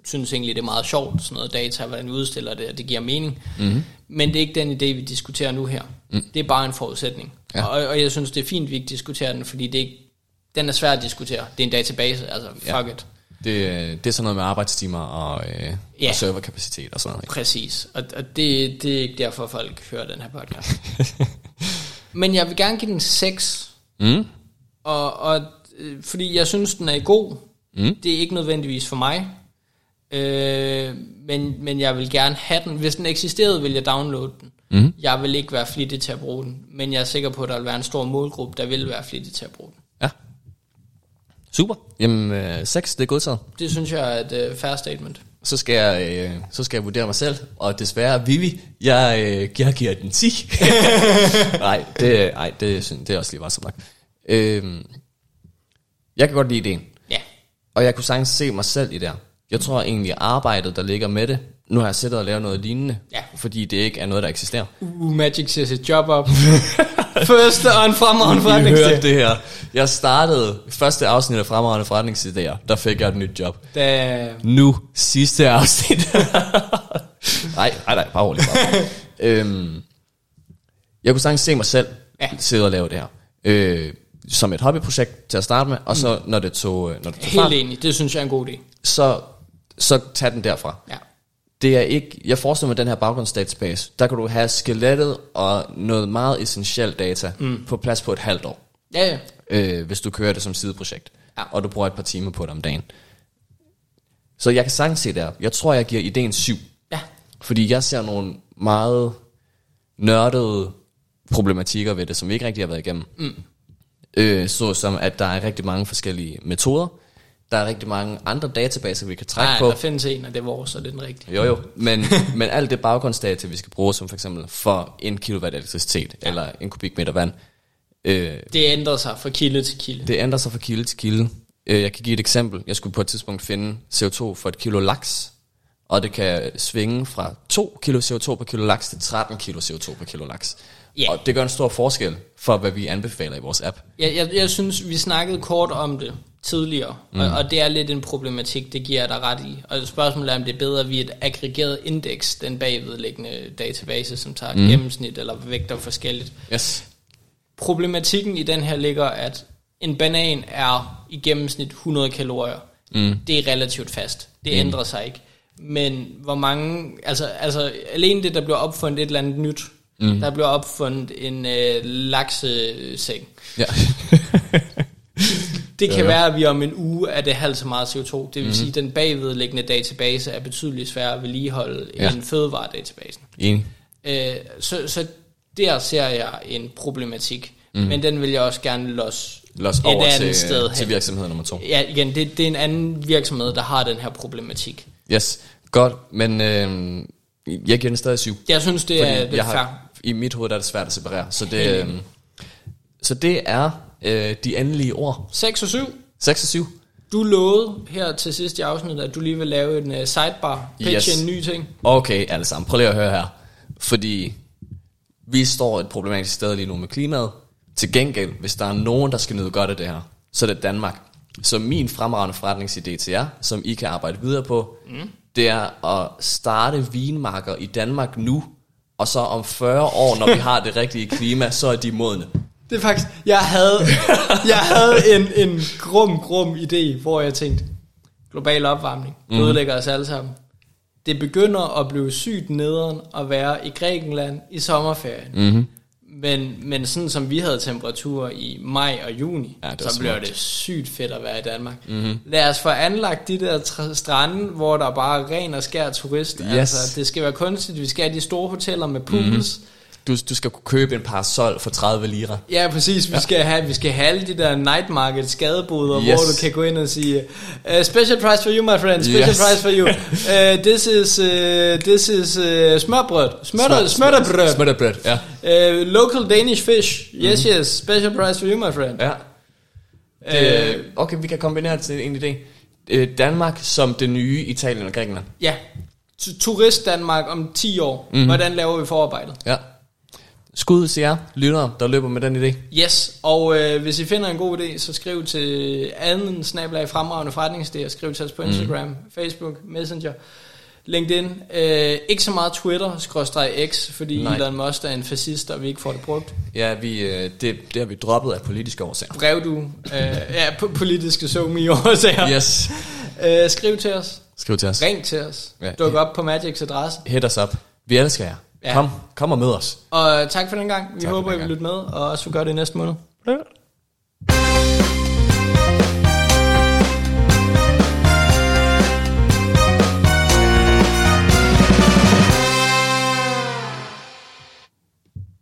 synes egentlig, det er meget sjovt, sådan noget data, hvordan vi udstiller det, og det giver mening. Mm. Men det er ikke den idé, vi diskuterer nu her. Mm. Det er bare en forudsætning. Ja. Og, og jeg synes, det er fint, vi ikke diskuterer den, fordi det er ikke, den er svær at diskutere. Det er en database, altså fuck Ja. it. Det, det er sådan noget med arbejdstimer og, øh, Ja. og serverkapacitet og sådan noget. ikke? Præcis, og, og det, det er ikke derfor, folk hører den her podcast. Men jeg vil gerne give den 6, Mm. og, og øh, fordi jeg synes, den er god. Mm. Det er ikke nødvendigvis for mig, øh, men, men jeg vil gerne have den. Hvis den eksisterede, vil jeg downloade den. Mm. Jeg vil ikke være flittig til at bruge den, men jeg er sikker på, at der vil være en stor målgruppe, der vil være flittig til at bruge den. Super. Jamen, øh, 6, det er godtaget. Det synes jeg er et øh, fair statement. Så skal, jeg, øh, så skal jeg vurdere mig selv, og desværre, Vivi, jeg, øh, jeg giver den 10. nej, det, ej, det, det er også lige som nok. Øh, jeg kan godt lide ideen, Ja, og jeg kunne sagtens se mig selv i det. Jeg tror egentlig, arbejdet, der ligger med det, nu har jeg siddet og lavet noget lignende, Ja. fordi det ikke er noget, der eksisterer. uh, Magic siger sit job op. Første og en fremragende hørte forretningsdag. det her. Jeg startede første afsnit af Fremragende Forretningsidéer, der fik jeg et nyt job. Da, Nu, sidste afsnit. nej, nej, nej, bare roligt. Bare. roligt. øhm, jeg kunne sagtens se mig selv Ja. sidde og lave det her. Øh, som et hobbyprojekt til at starte med, og så når det tog, øh, når det tog helt fart, enig, det synes jeg er en god idé. så, så tag den derfra. Ja. Det er ikke, jeg forestiller mig den her baggrundsdatabase, der kan du have skelettet og noget meget essentielt data mm. på plads på et halvt år Ja, ja. øh, hvis du kører det som sideprojekt, Ja. og du bruger et par timer på det om dagen. Så jeg kan sagtens se der. Jeg tror, jeg giver ideen 7. Ja, Fordi jeg ser nogle meget nørdede problematikker ved det, som vi ikke rigtig har været igennem. Mm. Øh, så som at der er rigtig mange forskellige metoder. Der er rigtig mange andre databaser, vi kan trække Nej, på. der findes en, og det er vores, og det er den rigtige. Jo jo, men, men alt det baggrundsdata, vi skal bruge, som for eksempel for en kilowatt elektricitet, ja. eller en kubikmeter vand, øh, Det ændrer sig fra kilde til kilde. det ændrer sig fra kilde til kilde. Øh, jeg kan give et eksempel. Jeg skulle på et tidspunkt finde CO2 for et kilo laks, og det kan svinge fra 2 kilo CO2 per kilo laks til 13 kilo CO2 per kilo laks. Ja. Og det gør en stor forskel for, hvad vi anbefaler i vores app. Jeg, jeg, jeg synes, vi snakkede kort om det tidligere, mm. og, og det er lidt en problematik, det giver jeg dig ret i. Og spørgsmålet er, om det er bedre via et aggregeret indeks, den bagvedliggende database, som tager mm. gennemsnit eller vægter forskelligt. Yes. Problematikken i den her ligger, at en banan er i gennemsnit 100 kalorier. Mm. Det er relativt fast. Det mm. ændrer sig ikke. Men hvor mange, altså, altså alene det, der bliver opfundet et eller andet nyt, mm. der bliver opfundet en øh, lakseseng. Ja. Det kan Ja, ja. være, at vi om en uge er det halvt så meget CO2. Det vil mm. sige, at den bagvedliggende database er betydeligt sværere at vedligeholde Ja. end fødevaredatabasen. Enig. Øh, så, så der ser jeg en problematik. Mm. Men den vil jeg også gerne losse Los et over andet til, sted til virksomhed nummer to. Ja, igen, det, det er en anden virksomhed, der har den her problematik. Yes, godt, men øh, jeg giver den stadig syv. Jeg synes, det er, det er fair. har, I mit hoved er det svært at separere. Så det, Helt øh, så det er øh, de endelige ord. 6 og 7. 6 og 7. Du lovede her til sidst i afsnittet, at du lige vil lave en uh, sidebar, pitche Yes. en ny ting. Okay, alle sammen. Prøv lige at høre her. Fordi vi står et problematisk sted lige nu med klimaet. Til gengæld, hvis der er nogen, der skal nyde godt af det her, så er det Danmark. Så min fremragende forretningsidé til jer, som I kan arbejde videre på, mm. det er at starte vinmarker i Danmark nu, og så om 40 år, når vi har det rigtige klima, så er de modne. Det er faktisk, jeg havde, jeg havde en, en grum, grum idé, hvor jeg tænkte, global opvarmning, mm. ødelægger os alle sammen. Det begynder at blive sygt nederen at være i Grækenland i sommerferien. Mm-hmm. Men, men sådan som vi havde temperaturer i maj og juni, Ja, så bliver det sygt fedt at være i Danmark. Mm-hmm. Lad os få anlagt de der tr- strande, hvor der bare er ren og skær turist. Yes. Altså, det skal være kunstigt. Vi skal have de store hoteller med pools. Mm-hmm. Du, du skal kunne købe en parasol for 30 lira. Ja, præcis. Vi, skal have, vi skal have alle de der night market skadeboder, yes. Hvor du kan gå ind og sige, uh, special price for you, my friend, special Yes. price for you. Uh, this is, uh, this is uh, smørbrød. Smørter, smørterbrød. Smørterbrød, ja. Uh, local Danish fish. Yes, yes. Special price for you, my friend. Ja. Det, okay, vi kan kombinere det til en idé. Øh, Danmark som det nye Italien og Grækenland. Ja. Tu- Turist Danmark om 10 år. Mm. Hvordan laver vi forarbejdet? Ja. Skud til jer, lyttere, der løber med den idé. Yes, og øh, hvis I finder en god idé, så skriv til anden snablag fremragende forretningsidéer. Skriv til os på Instagram, mm. Facebook, Messenger, LinkedIn. Øh, ikke så meget Twitter, skråstreg X, fordi Nej. Elon Musk er en fascist, og vi ikke får det brugt. Ja, vi, øh, det, det har vi droppet af politiske årsager. Brev du, øh, ja, på politiske so me årsager. Yes. Øh, skriv til os, Skriv til os. ring til os, ja. duk op på Magics adresse. Hit os op. Vi elsker jer. Ja. Kom, kom og mød os. Og tak for den gang. Vi tak håber, I vil lytte med, og også vil gøre det i næste måned. Ja.